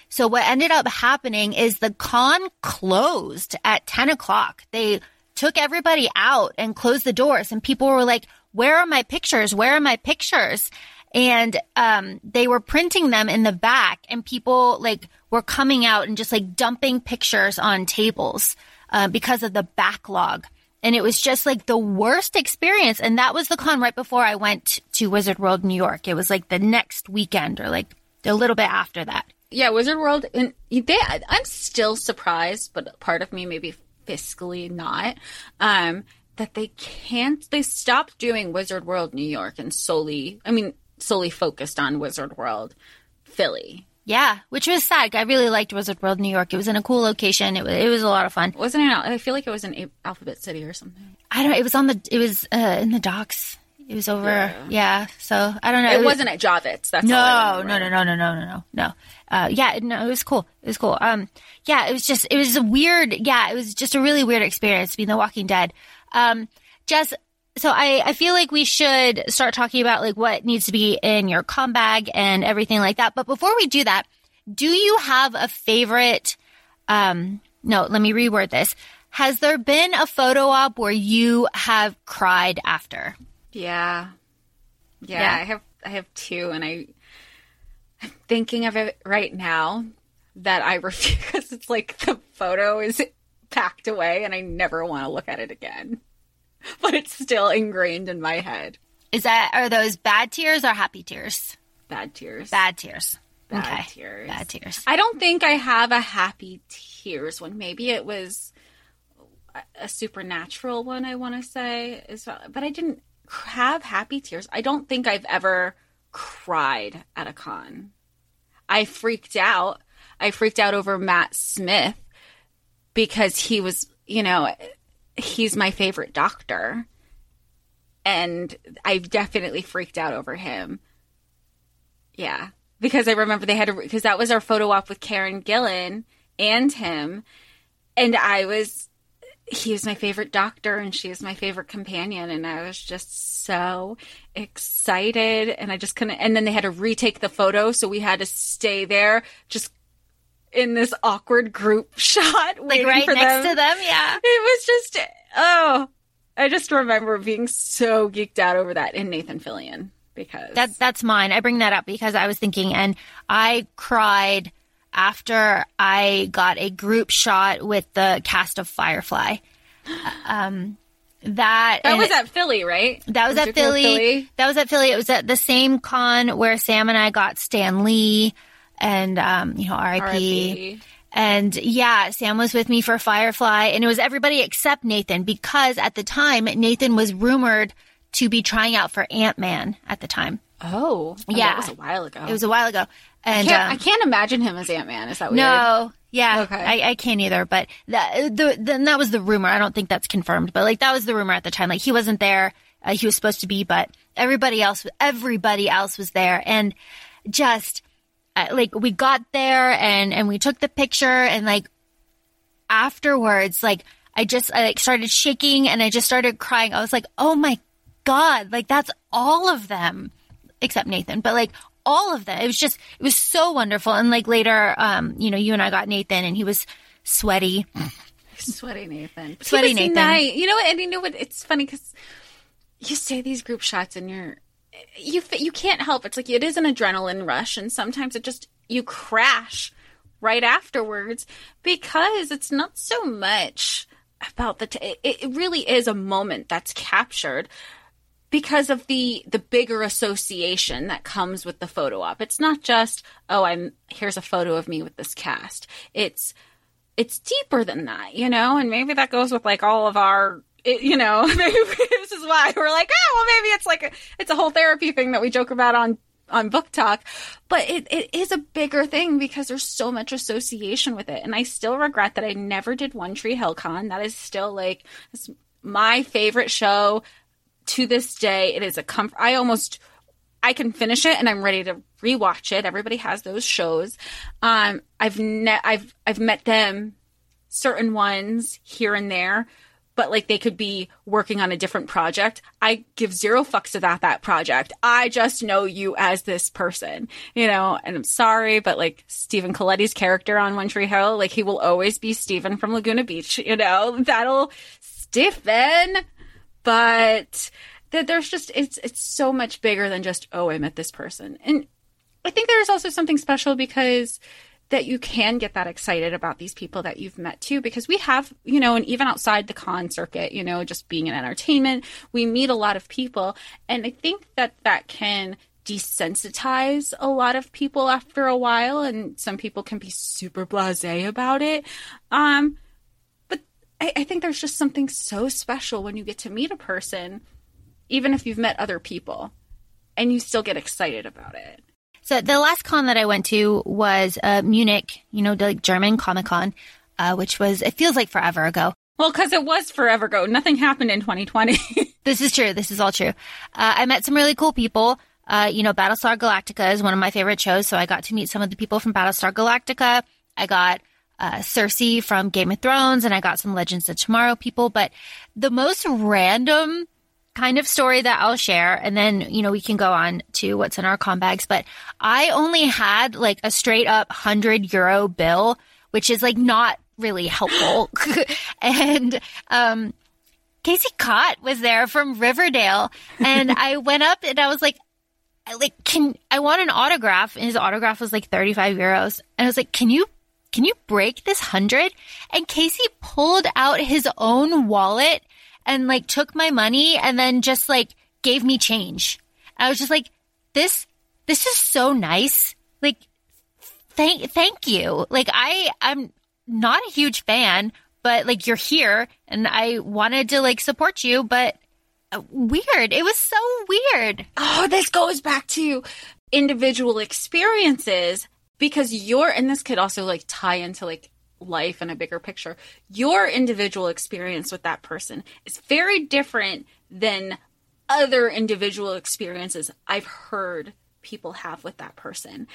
So what ended up happening is the con closed at 10 o'clock. They took everybody out and closed the doors and people were like, where are my pictures? Where are my pictures? And, um, they were printing them in the back and people like were coming out and just like dumping pictures on tables, uh, because of the backlog. And it was just like the worst experience. And that was the con right before I went to Wizard World New York. It was like the next weekend or like a little bit after that. Yeah, Wizard World, and they, I'm still surprised, but part of me maybe fiscally not, um, that they can't, they stopped doing Wizard World New York and solely, I mean, solely focused on Wizard World Philly. Yeah, which was sad. I really liked Wizard World New York. It was in a cool location. It was, it was a lot of fun. Wasn't it? I feel like it was in Alphabet City or something. I don't. Know. It was on the. It was uh, in the docks. It was over. Yeah. Yeah. so I don't know. It was- wasn't at Javits. That's No, no, no, no, no, no, no, no, no. Uh, yeah, no, it was cool. It was cool. Um, yeah, it was just, it was a weird, yeah, it was just a really weird experience being The Walking Dead. Um, Jess, so I, I feel like we should start talking about like what needs to be in your con bag and everything like that. But before we do that, do you have a favorite, um, no, let me reword this. Has there been a photo op where you have cried after? Yeah. yeah. Yeah. I have I have two and I I'm thinking of it right now that I refuse because it's like the photo is packed away and I never want to look at it again. But it's still ingrained in my head. Is that, are those bad tears or happy tears? Bad tears. Bad tears. Bad okay. tears. Bad tears. I don't think I have a happy tears one. Maybe it was a- a supernatural one. I want to say is, but I didn't have happy tears. I don't think I've ever cried at a con. I freaked out. I freaked out over Matt Smith because he was, you know, he's my favorite doctor. And I've definitely freaked out over him. Yeah. Because I remember they had, because that was our photo op with Karen Gillan and him. And I was, he was my favorite doctor and she was my favorite companion. And I was just so excited. And I just couldn't, and then they had to retake the photo. So we had to stay there just in this awkward group shot, like right next them. to them. Yeah, it was just oh, I just remember being so geeked out over that in Nathan Fillion because that that's mine. I bring that up because I was thinking, and I cried after I got a group shot with the cast of Firefly. Um, that that was at Philly, right? That was, was at Philly. Philly. That was at Philly. It was at the same con where Sam and I got Stan Lee and um, you know, R.I.P. And yeah, Sam was with me for Firefly, and it was everybody except Nathan because at the time Nathan was rumored to be trying out for Ant Man at the time. Oh, yeah, that was a while ago. It was a while ago, and I can't, um, I can't imagine him as Ant Man. Is that weird? No, yeah, okay. I, I can't either. But that the, the, that was the rumor. I don't think that's confirmed, but like that was the rumor at the time. Like he wasn't there. Uh, he was supposed to be, but everybody else, everybody else was there, and just like we got there and and we took the picture and like afterwards like I just I like started shaking and I just started crying. I was like, "Oh my god, like that's all of them except Nathan." But like all of them. It was just it was so wonderful and like later um you know, you and I got Nathan and he was sweaty. Sweaty Nathan. Sweaty Nathan. Nice. You know what? And you know what? It's funny cuz you say these group shots and you're you you can't help. It's like it is an adrenaline rush, and sometimes it just you crash right afterwards because it's not so much about the. T- it, it really is a moment that's captured because of the the bigger association that comes with the photo op. It's not just oh I'm here's a photo of me with this cast. It's it's deeper than that, you know, and maybe that goes with like all of our it, you know, maybe this is why we're like, oh, well, maybe it's like a, it's a whole therapy thing that we joke about on on book talk, but it, it is a bigger thing because there's so much association with it. And I still regret that I never did One Tree Hill Con. That is still like my favorite show to this day. It is a comfort. I almost I can finish it and I'm ready to rewatch it. Everybody has those shows. Um, I've ne- I've I've met them certain ones here and there but like they could be working on a different project. I give zero fucks about that project. I just know you as this person, you know, and I'm sorry, but like Stephen Colletti's character on One Tree Hill, like he will always be Stephen from Laguna Beach, you know, that'll stiffen, but that there's just, it's, it's so much bigger than just, oh, I met this person. And I think there's also something special because that you can get that excited about these people that you've met too because we have you know and even outside the con circuit you know just being in entertainment we meet a lot of people and i think that that can desensitize a lot of people after a while and some people can be super blasé about it um I, I think there's just something so special when you get to meet a person even if you've met other people and you still get excited about it so the last con that I went to was uh, Munich, you know, like, German Comic Con, uh, which was, it feels like forever ago. Well, because it was forever ago. Nothing happened in 2020. this is true. This is all true. Uh, I met some really cool people. Uh, you know, Battlestar Galactica is one of my favorite shows, so I got to meet some of the people from Battlestar Galactica. I got uh, Cersei from Game of Thrones, and I got some Legends of Tomorrow people. But the most random kind of story that I'll share. And then, you know, we can go on to what's in our con bags. But I only had like a straight up hundred euro bill, which is like not really helpful. and, um, Casey Cott was there from Riverdale and I went up and I was like, I like, can I want an autograph? And his autograph was like 35 euros. And I was like, can you, can you break this hundred? And Casey pulled out his own wallet and like took my money and then just like gave me change. I was just like, this, this is so nice. Like, thank, thank you. Like, I, I'm not a huge fan, but like you're here and I wanted to like support you, but uh, weird. It was so weird. Oh, this goes back to individual experiences because you're, and this could also like tie into like life and a bigger picture. Your individual experience with that person is very different than other individual experiences I've heard people have with that person.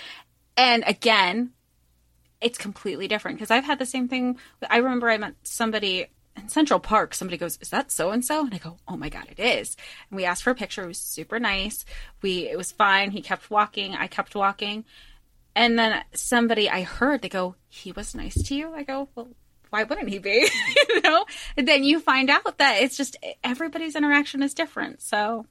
And again, it's completely different because I've had the same thing. I remember I met somebody in Central Park. Somebody goes, "Is that so and so?" And I go, "Oh my god, it is." And we asked for a picture. It was super nice. We it was fine. He kept walking. I kept walking. And then somebody I heard they go, "He was nice to you." I go, "Well, why wouldn't he be?" you know. And then you find out that it's just everybody's interaction is different. So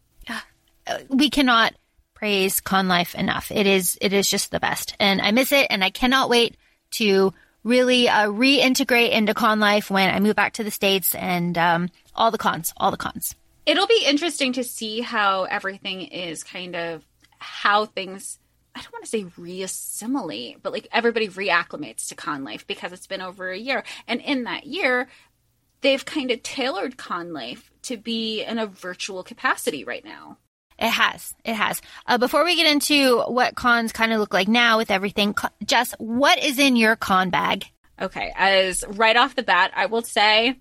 we cannot praise con life enough. It is it is just the best, and I miss it, and I cannot wait to really uh, reintegrate into con life when I move back to the states and um, all the cons, all the cons. It'll be interesting to see how everything is kind of how things. I don't want to say reassimilate, but like everybody reacclimates to con life because it's been over a year, and in that year, they've kind of tailored con life to be in a virtual capacity right now. It has. It has. Uh, before we get into what cons kind of look like now with everything, Jess, what is in your con bag? Okay. As right off the bat, I will say,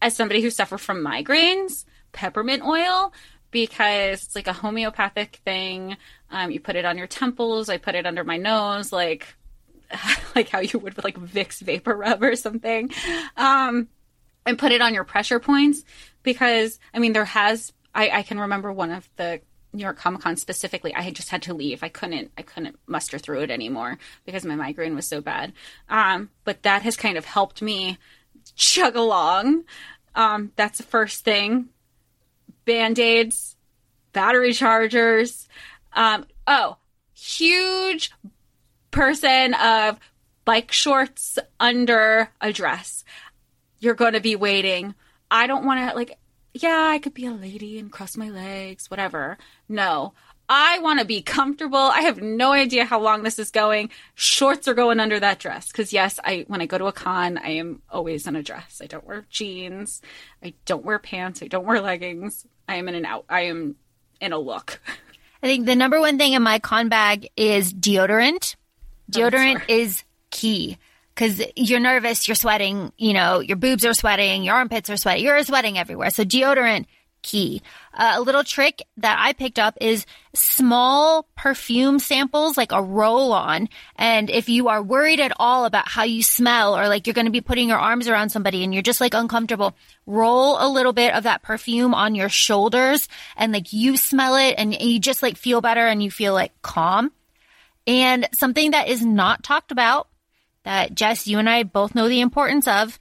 as somebody who suffers from migraines, peppermint oil, because it's like a homeopathic thing. Um, you put it on your temples. I put it under my nose, like, like how you would with like Vicks vapor rub or something. Um, and put it on your pressure points because I mean there has I, I can remember one of the New York Comic Con specifically, I had just had to leave. I couldn't I couldn't muster through it anymore because my migraine was so bad. Um, but that has kind of helped me chug along. Um, that's the first thing. Band-aids, battery chargers. Um, oh, huge person of bike shorts under a dress. You're going to be waiting. I don't want to like yeah, I could be a lady and cross my legs, whatever. No, I want to be comfortable. I have no idea how long this is going. Shorts are going under that dress because yes, I when I go to a con, I am always in a dress. I don't wear jeans. I don't wear pants. I don't wear leggings. I am in an out. I am in a look. I think the number one thing in my con bag is deodorant. Oh, deodorant is key because you're nervous, you're sweating, you know, your boobs are sweating, your armpits are sweating, you're sweating everywhere. So deodorant key. Uh, a little trick that I picked up is small perfume samples, like a roll on. And if you are worried at all about how you smell or like you're going to be putting your arms around somebody and you're just like uncomfortable, roll a little bit of that perfume on your shoulders and like you smell it and you just like feel better and you feel like calm. And something that is not talked about that Jess, you and I both know the importance of.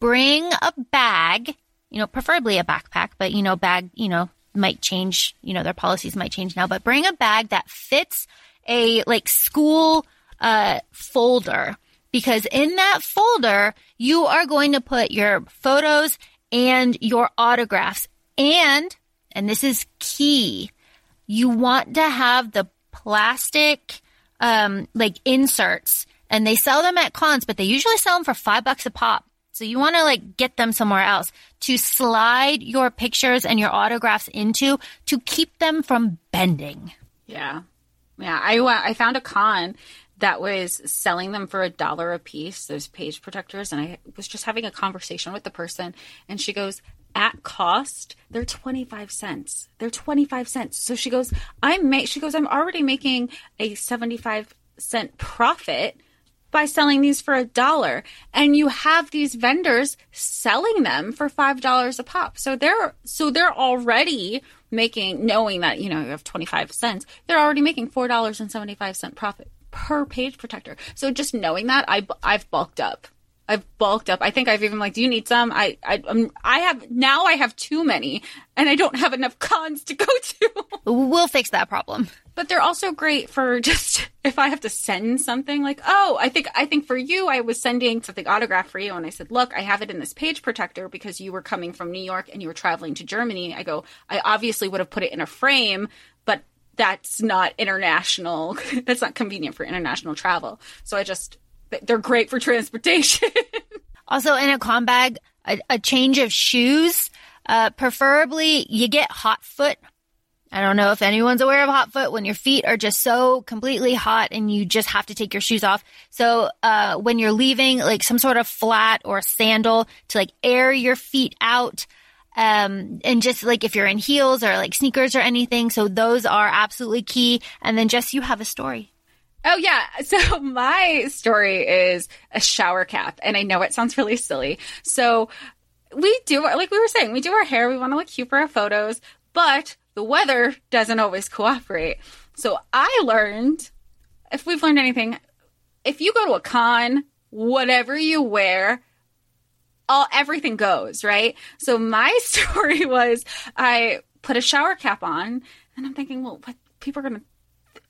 Bring a bag, you know, preferably a backpack, but you know, bag, you know, might change, you know, their policies might change now, but bring a bag that fits a like school uh, folder because in that folder, you are going to put your photos and your autographs. And, and this is key, you want to have the plastic, um, like inserts and they sell them at cons, but they usually sell them for five bucks a pop. So you want to like get them somewhere else to slide your pictures and your autographs into to keep them from bending. Yeah. Yeah. I, I found a con that was selling them for a dollar a piece, those page protectors. And I was just having a conversation with the person and she goes, at cost, they're 25 cents. They're 25 cents. So she goes, I'm, ma-, she goes, I'm already making a 75 cent profit by selling these for a dollar. And you have these vendors selling them for five dollars a pop. So they're so they're already making knowing that you know you have 25 cents they're already making four dollars and 75 cent profit per page protector. So just knowing that i i've bulked up I've bulked up. I think I've even like, do you need some? I, I, um, I have now. I have too many, and I don't have enough cons to go to. we'll fix that problem. But they're also great for just if I have to send something. Like, oh, I think I think for you, I was sending something autographed for you, and I said, look, I have it in this page protector because you were coming from New York and you were traveling to Germany. I go, I obviously would have put it in a frame, but that's not international. that's not convenient for international travel. So I just they're great for transportation. also, in a con bag, a, a change of shoes. Uh, preferably, you get hot foot. I don't know if anyone's aware of hot foot when your feet are just so completely hot and you just have to take your shoes off. So, uh, when you're leaving, like some sort of flat or sandal to like air your feet out. Um, and just like if you're in heels or like sneakers or anything. So those are absolutely key. And then Jess, you have a story. Oh yeah. So my story is a shower cap and I know it sounds really silly. So we do like we were saying, we do our hair, we want to look cute for our photos, but the weather doesn't always cooperate. So I learned if we've learned anything, if you go to a con, whatever you wear, all everything goes, right? So my story was I put a shower cap on and I'm thinking, well, what people are going to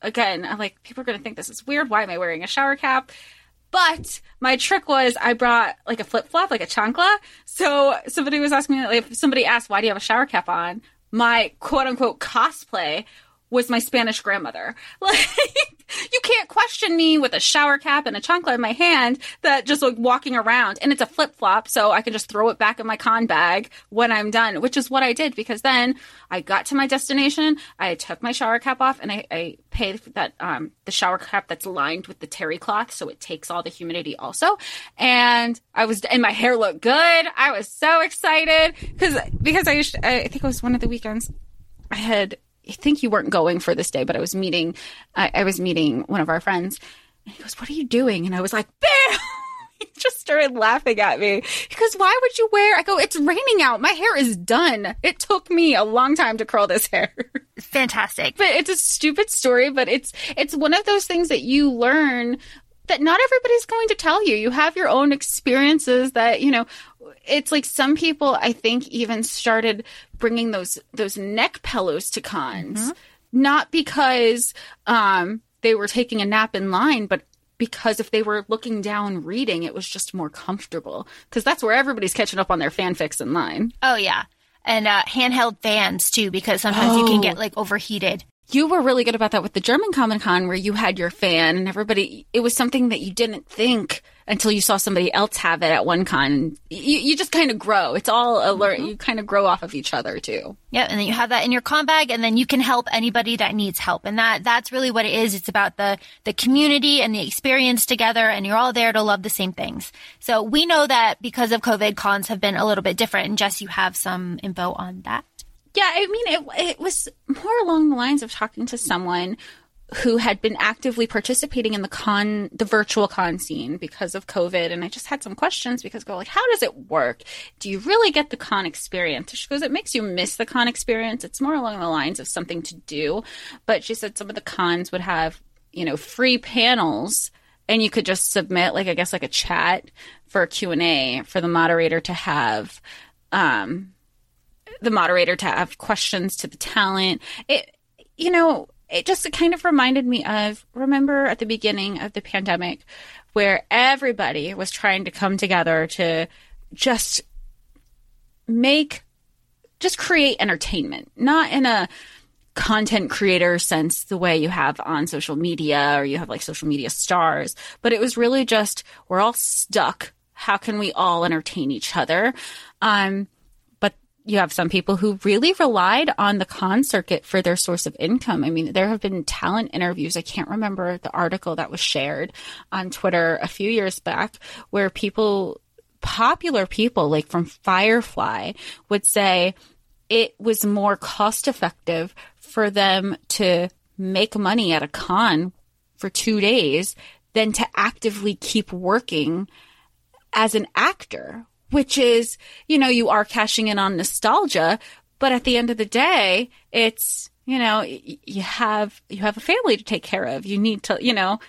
again, I'm like, people are going to think this is weird. Why am I wearing a shower cap? But my trick was I brought like a flip flop, like a chancla. So somebody was asking me, like, if somebody asked, why do you have a shower cap on? My quote unquote cosplay was my Spanish grandmother. Like, you can't question me with a shower cap and a chancla in my hand that just like walking around and it's a flip flop. So I can just throw it back in my con bag when I'm done, which is what I did because then I got to my destination. I took my shower cap off and I, I paid that, um, the shower cap that's lined with the terry cloth. So it takes all the humidity also. And I was, and my hair looked good. I was so excited because, because I, I think it was one of the weekends I had I think you weren't going for this day, but I was meeting, I, I was meeting one of our friends. And he goes, What are you doing? And I was like, Bam! he just started laughing at me. He goes, Why would you wear? I go, It's raining out. My hair is done. It took me a long time to curl this hair. Fantastic. but it's a stupid story, but it's it's one of those things that you learn that not everybody's going to tell you. You have your own experiences that, you know, it's like some people I think even started bringing those those neck pillows to cons, mm-hmm. not because um, they were taking a nap in line, but because if they were looking down reading, it was just more comfortable because that's where everybody's catching up on their fanfics in line. Oh yeah, and uh, handheld fans too because sometimes oh. you can get like overheated. You were really good about that with the German Comic Con where you had your fan and everybody, it was something that you didn't think until you saw somebody else have it at one con. You, you just kind of grow. It's all alert. Mm-hmm. You kind of grow off of each other too. Yeah. And then you have that in your con bag and then you can help anybody that needs help. And that, that's really what it is. It's about the, the community and the experience together and you're all there to love the same things. So we know that because of COVID, cons have been a little bit different. And Jess, you have some info on that. Yeah, I mean, it, it was more along the lines of talking to someone who had been actively participating in the con, the virtual con scene because of COVID. And I just had some questions because go like, how does it work? Do you really get the con experience? She goes, it makes you miss the con experience. It's more along the lines of something to do. But she said some of the cons would have, you know, free panels and you could just submit like, I guess like a chat for A for the moderator to have, um, the moderator to have questions to the talent. It, you know, it just kind of reminded me of remember at the beginning of the pandemic where everybody was trying to come together to just make just create entertainment, not in a content creator sense the way you have on social media or you have like social media stars, but it was really just we're all stuck. How can we all entertain each other? Um, you have some people who really relied on the con circuit for their source of income. I mean, there have been talent interviews. I can't remember the article that was shared on Twitter a few years back where people, popular people like from Firefly would say it was more cost effective for them to make money at a con for two days than to actively keep working as an actor which is, you know, you are cashing in on nostalgia, but at the end of the day, it's, you know, you have, you have a family to take care of. You need to, you know,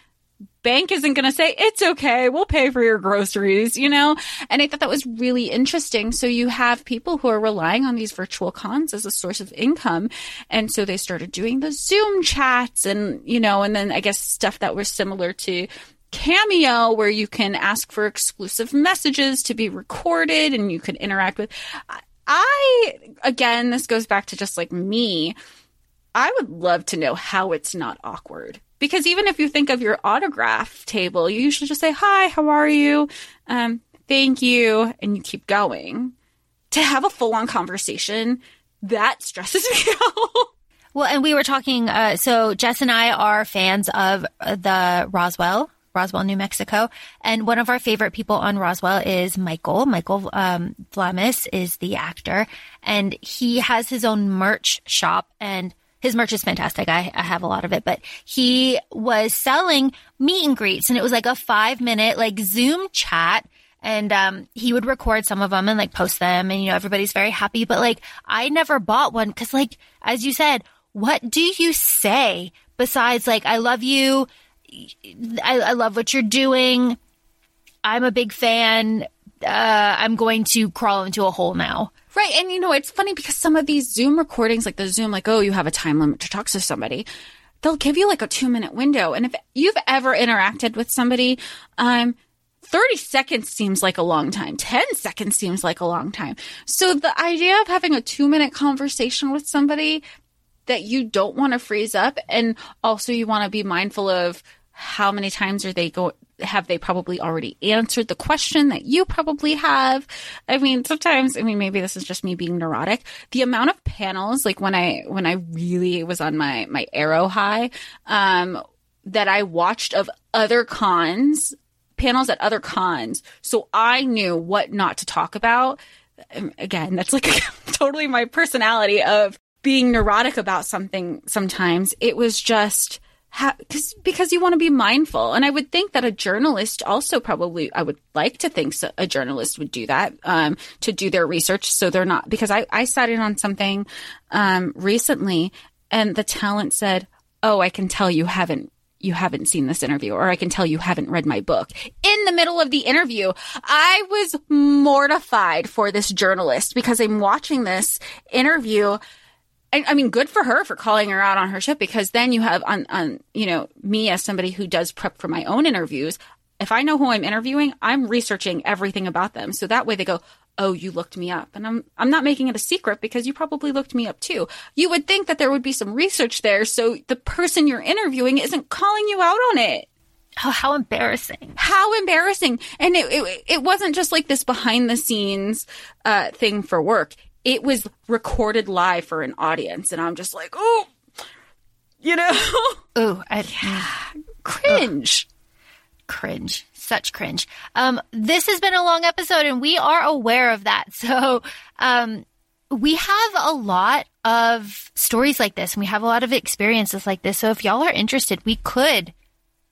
bank isn't going to say, it's okay. We'll pay for your groceries, you know? And I thought that was really interesting. So you have people who are relying on these virtual cons as a source of income. And so they started doing the Zoom chats and, you know, and then I guess stuff that was similar to Cameo, where you can ask for exclusive messages to be recorded and you can interact with. I, again, this goes back to just like me. I would love to know how it's not awkward. Because even if you think of your autograph table, you usually just say, Hi, how are you? Um, thank you. And you keep going. To have a full on conversation, that stresses me out. Well, and we were talking. Uh, so Jess and I are fans of uh, the Roswell, Roswell, New Mexico, and one of our favorite people on Roswell is Michael. Michael um, Vlamis is the actor, and he has his own merch shop and. His merch is fantastic. I, I have a lot of it, but he was selling meet and greets and it was like a five minute like Zoom chat and um, he would record some of them and like post them and you know everybody's very happy but like i never bought one because like as you said what do you say besides like i love you I, I love what you're doing i'm a big fan uh, i'm going to crawl into a hole now Right. And you know, it's funny because some of these Zoom recordings, like the Zoom, like, oh, you have a time limit to talk to somebody. They'll give you like a two minute window. And if you've ever interacted with somebody, um, 30 seconds seems like a long time. 10 seconds seems like a long time. So the idea of having a two minute conversation with somebody that you don't want to freeze up and also you want to be mindful of how many times are they go have they probably already answered the question that you probably have? I mean sometimes i mean maybe this is just me being neurotic. The amount of panels like when i when i really was on my my arrow high um that i watched of other cons panels at other cons. So i knew what not to talk about. Um, again that's like totally my personality of being neurotic about something sometimes. It was just ha- cause, because you want to be mindful and i would think that a journalist also probably i would like to think so, a journalist would do that um, to do their research so they're not because i, I sat in on something um, recently and the talent said oh i can tell you haven't you haven't seen this interview or I can tell you haven't read my book. In the middle of the interview, I was mortified for this journalist because I'm watching this interview I, I mean, good for her for calling her out on her ship because then you have on, on, you know, me as somebody who does prep for my own interviews. If I know who I'm interviewing, I'm researching everything about them. So that way they go, Oh, you looked me up. And I'm, I'm not making it a secret because you probably looked me up too. You would think that there would be some research there. So the person you're interviewing isn't calling you out on it. oh how embarrassing How embarrassing. And it, it, it wasn't just like this behind the scenes, uh, thing for work. It was recorded live for an audience. And I'm just like, oh, you know, oh, I, cringe. cringe. Such cringe. Um, this has been a long episode and we are aware of that. So, um, we have a lot of stories like this and we have a lot of experiences like this. So if y'all are interested, we could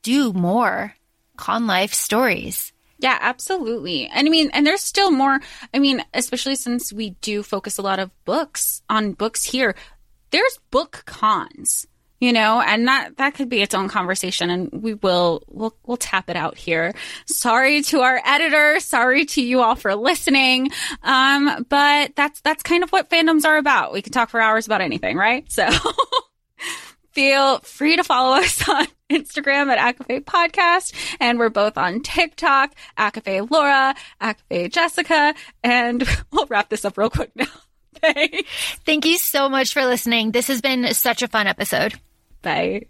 do more con life stories. Yeah, absolutely. And I mean, and there's still more. I mean, especially since we do focus a lot of books on books here, there's book cons, you know, and that that could be its own conversation and we will we'll we'll tap it out here. Sorry to our editor, sorry to you all for listening. Um, but that's that's kind of what fandoms are about. We can talk for hours about anything, right? So feel free to follow us on Instagram at ACOFAE Podcast. And we're both on TikTok, ACOFAE Laura, ACOFAE Jessica. And we'll wrap this up real quick now. Thanks. Thank you so much for listening. This has been such a fun episode. Bye.